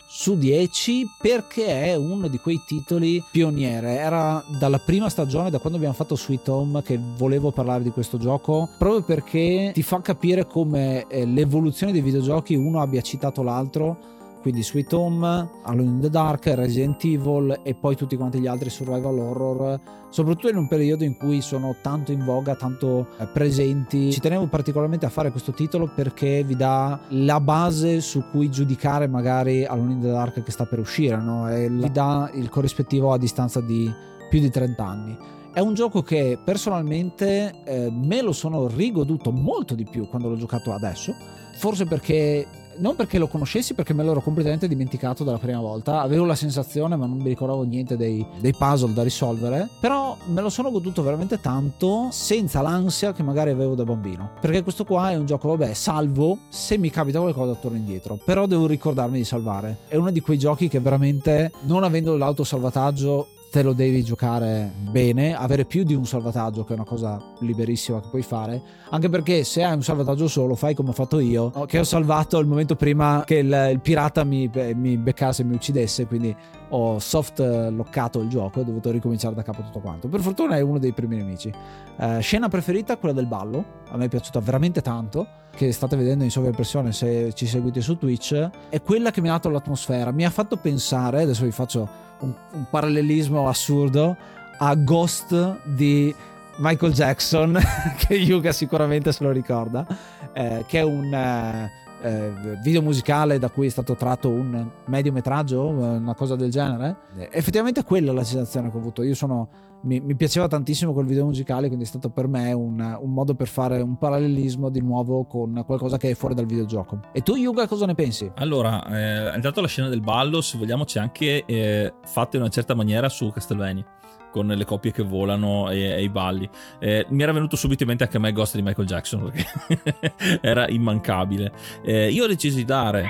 su 10 perché è uno di quei titoli pioniere. Era dalla prima stagione, da quando abbiamo fatto Sweet Home, che volevo parlare di questo gioco, proprio perché ti fa capire come eh, l'evoluzione dei videogiochi uno abbia citato l'altro quindi Sweet Home, Alone in the Dark, Resident Evil e poi tutti quanti gli altri survival horror, soprattutto in un periodo in cui sono tanto in voga, tanto eh, presenti. Ci tenevo particolarmente a fare questo titolo perché vi dà la base su cui giudicare magari Alone in the Dark che sta per uscire, no? E vi dà il corrispettivo a distanza di più di 30 anni. È un gioco che personalmente eh, me lo sono rigoduto molto di più quando l'ho giocato adesso, forse perché non perché lo conoscessi, perché me l'ero completamente dimenticato dalla prima volta. Avevo la sensazione, ma non mi ricordavo niente dei, dei, puzzle da risolvere. Però me lo sono goduto veramente tanto senza l'ansia che magari avevo da bambino. Perché questo qua è un gioco, vabbè, salvo se mi capita qualcosa torno indietro. Però devo ricordarmi di salvare. È uno di quei giochi che veramente, non avendo l'autosalvataggio, te lo devi giocare bene, avere più di un salvataggio che è una cosa liberissima che puoi fare, anche perché se hai un salvataggio solo fai come ho fatto io, che ho salvato il momento prima che il, il pirata mi, mi beccasse e mi uccidesse, quindi ho soft loccato il gioco e ho dovuto ricominciare da capo tutto quanto. Per fortuna è uno dei primi nemici. Uh, scena preferita, quella del ballo, a me è piaciuta veramente tanto, che state vedendo in sovraimpressione se ci seguite su Twitch, è quella che mi ha dato l'atmosfera, mi ha fatto pensare, adesso vi faccio un, un parallelismo assurdo a Ghost di Michael Jackson, che Yuga sicuramente se lo ricorda, eh, che è un eh, eh, video musicale da cui è stato tratto un mediometraggio, una cosa del genere. Effettivamente quella è la sensazione che ho avuto. Io sono mi, mi, piaceva tantissimo quel video musicale, quindi è stato per me un, un, modo per fare un parallelismo di nuovo con qualcosa che è fuori dal videogioco. E tu, Yuga, cosa ne pensi? Allora, eh, intanto la scena del ballo, se vogliamo, c'è anche eh, fatta in una certa maniera su Castlevania con le coppie che volano e, e i balli. Eh, mi era venuto subito in mente anche a me Ghost di Michael Jackson perché era immancabile. Eh, io ho deciso di dare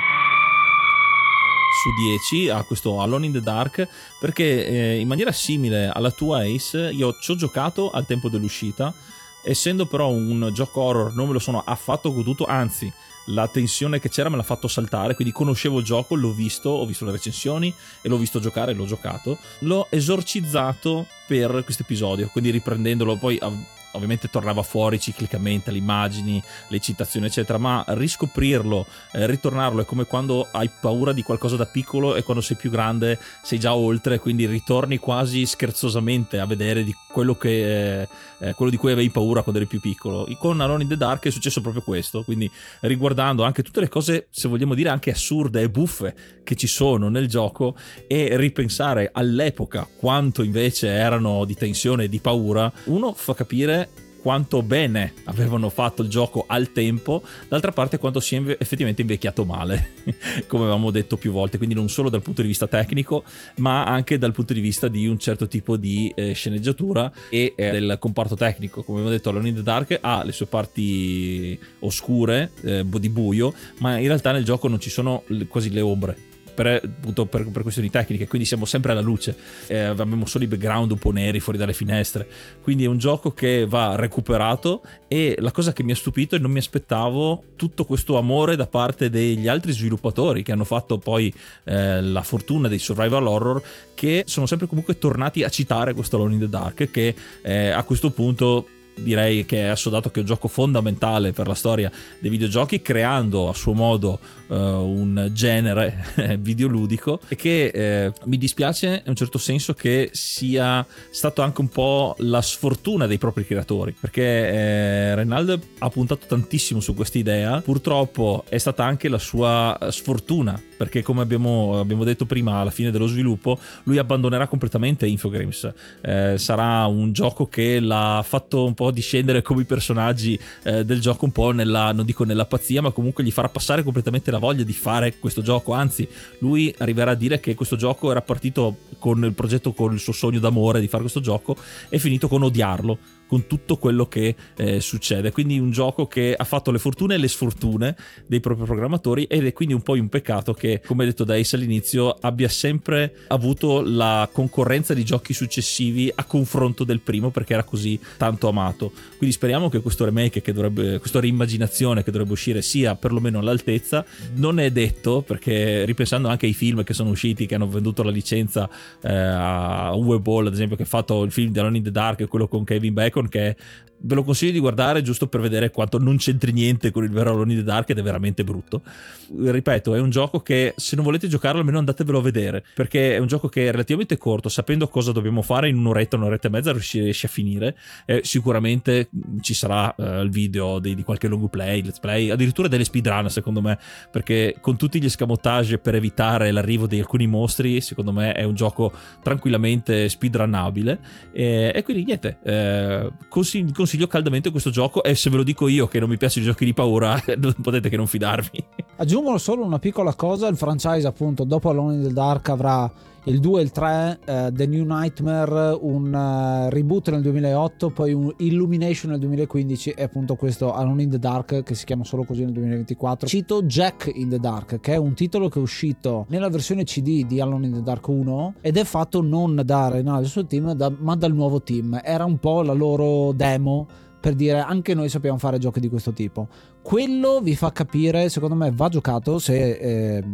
su 10 a questo Alone in the Dark perché eh, in maniera simile alla tua Ace io ci ho giocato al tempo dell'uscita essendo però un gioco horror non me lo sono affatto goduto anzi la tensione che c'era me l'ha fatto saltare quindi conoscevo il gioco l'ho visto ho visto le recensioni e l'ho visto giocare l'ho giocato. L'ho esorcizzato per questo episodio quindi riprendendolo poi ovviamente tornava fuori ciclicamente le immagini, le citazioni, eccetera, ma riscoprirlo, eh, ritornarlo è come quando hai paura di qualcosa da piccolo e quando sei più grande sei già oltre, quindi ritorni quasi scherzosamente a vedere di quello, che, eh, eh quello di cui avevi paura quando eri più piccolo. Con Alone in the Dark è successo proprio questo, quindi riguardando anche tutte le cose, se vogliamo dire, anche assurde e buffe che ci sono nel gioco e ripensare all'epoca quanto invece erano di tensione e di paura, uno fa capire quanto bene avevano fatto il gioco al tempo, d'altra parte quanto sia inve- effettivamente invecchiato male, come avevamo detto più volte, quindi non solo dal punto di vista tecnico, ma anche dal punto di vista di un certo tipo di eh, sceneggiatura e eh, del comparto tecnico. Come abbiamo detto, Alone in the Dark ha le sue parti oscure, eh, di buio, ma in realtà nel gioco non ci sono quasi le ombre per, appunto, per, per, questioni tecniche, quindi siamo sempre alla luce, eh, abbiamo solo i background un po' neri fuori dalle finestre, quindi è un gioco che va recuperato e la cosa che mi ha stupito è che non mi aspettavo tutto questo amore da parte degli altri sviluppatori che hanno fatto poi eh, la fortuna dei survival horror che sono sempre comunque tornati a citare questo Alone in the Dark che eh, a questo punto direi che è assodato che è un gioco fondamentale per la storia dei videogiochi, creando a suo modo uh, un genere videoludico. E che eh, mi dispiace in un certo senso che sia stato anche un po' la sfortuna dei propri creatori, perché eh, Reynald ha puntato tantissimo su questa idea, purtroppo è stata anche la sua sfortuna, perché come abbiamo, abbiamo detto prima alla fine dello sviluppo, lui abbandonerà completamente Infogrames, eh, sarà un gioco che l'ha fatto un po' discendere come i personaggi eh, del gioco un po' nella, non dico nella pazzia, ma comunque gli farà passare completamente la voglia di fare questo gioco. Anzi, lui arriverà a dire che questo gioco era partito con il progetto, con il suo sogno d'amore di fare questo gioco, e finito con odiarlo con tutto quello che eh, succede. Quindi un gioco che ha fatto le fortune e le sfortune dei propri programmatori ed è quindi un po' un peccato che, come detto da Ace all'inizio, abbia sempre avuto la concorrenza di giochi successivi a confronto del primo perché era così tanto amato. Quindi speriamo che questo remake, che dovrebbe, questa reimmaginazione che dovrebbe uscire sia perlomeno all'altezza. Non è detto perché ripensando anche ai film che sono usciti, che hanno venduto la licenza eh, a Uwe Ball, ad esempio, che ha fatto il film di Alone in the Dark, quello con Kevin Bacon, che ve lo consiglio di guardare giusto per vedere quanto non c'entri niente con il vero Alone in the Dark ed è veramente brutto. Ripeto, è un gioco che se non volete giocarlo almeno andatevelo a vedere, perché è un gioco che è relativamente corto, sapendo cosa dobbiamo fare in un'oretta, un'oretta e mezza riesci a finire. Eh, sicuramente ci sarà eh, il video di, di, qualche long play, let's play, addirittura delle speedrun secondo me, perché con tutti gli scamotage per evitare l'arrivo di alcuni mostri, secondo me è un gioco tranquillamente speedrunnabile. E, e quindi niente, eh, consiglio, consiglio caldamente questo gioco e se ve lo dico io che non mi piacciono i giochi di paura, potete che non fidarvi. Aggiungo solo una piccola cosa, il franchise appunto dopo Alone in the Dark avrà il 2 e il 3, uh, The New Nightmare, un uh, reboot nel 2008, poi un Illumination nel 2015 e appunto questo Alone in the Dark che si chiama solo così nel 2024. Cito Jack in the Dark, che è un titolo che è uscito nella versione CD di Alone in the Dark 1 ed è fatto non da Renale e il suo team, da, ma dal nuovo team. Era un po' la loro demo per dire anche noi sappiamo fare giochi di questo tipo. Quello vi fa capire, secondo me va giocato se eh,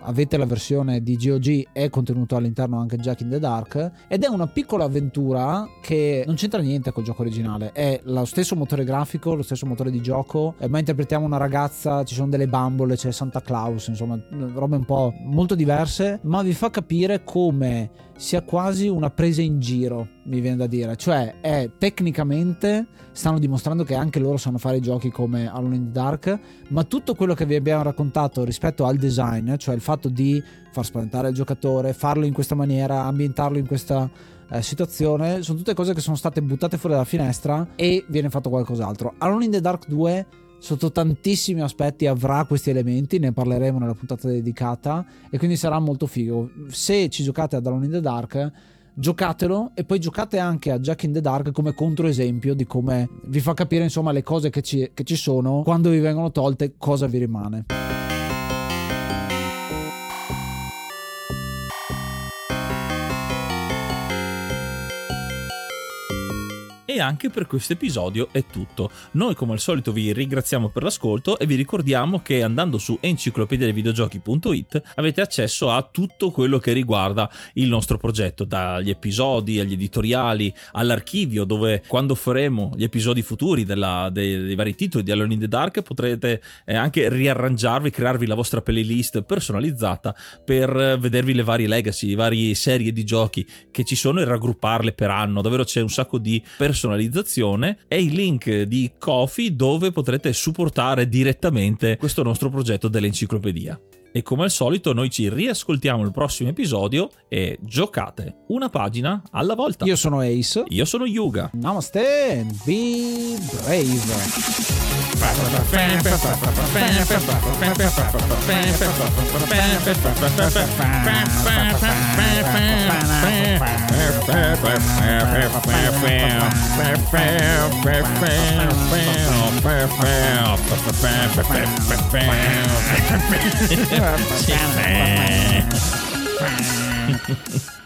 avete la versione di GOG è contenuto all'interno anche Jack in the Dark ed è una piccola avventura che non c'entra niente col gioco originale, è lo stesso motore grafico, lo stesso motore di gioco, eh, ma interpretiamo una ragazza, ci sono delle bambole, c'è Santa Claus, insomma, robe un po' molto diverse, ma vi fa capire come sia quasi una presa in giro, mi viene da dire, cioè è tecnicamente stanno dimostrando che anche loro sanno fare giochi come Alone in Dark, ma tutto quello che vi abbiamo raccontato rispetto al design, cioè il fatto di far spaventare il giocatore, farlo in questa maniera, ambientarlo in questa eh, situazione, sono tutte cose che sono state buttate fuori dalla finestra e viene fatto qualcos'altro. Alone in the Dark 2 sotto tantissimi aspetti avrà questi elementi, ne parleremo nella puntata dedicata e quindi sarà molto figo. Se ci giocate ad Alone in the Dark, giocatelo e poi giocate anche a Jack in the Dark come controesempio di come vi fa capire insomma le cose che ci, che ci sono, quando vi vengono tolte cosa vi rimane. E anche per questo episodio è tutto. Noi come al solito vi ringraziamo per l'ascolto e vi ricordiamo che andando su enciclopediadevideogiochi.it avete accesso a tutto quello che riguarda il nostro progetto, dagli episodi agli editoriali, all'archivio dove quando faremo gli episodi futuri della, dei, dei, vari titoli di Alone in the Dark potrete eh, anche riarrangiarvi, crearvi la vostra playlist personalizzata per vedervi le varie legacy, le varie serie di giochi che ci sono e raggrupparle per anno. Davvero c'è un sacco di personalizzazione personalizzazione e il link di Kofi dove potrete supportare direttamente questo nostro progetto dell'enciclopedia. E come al solito noi ci riascoltiamo il prossimo episodio e giocate una pagina alla volta. Io sono Ace. Io sono Yuga. Namaste and be brave. Sí.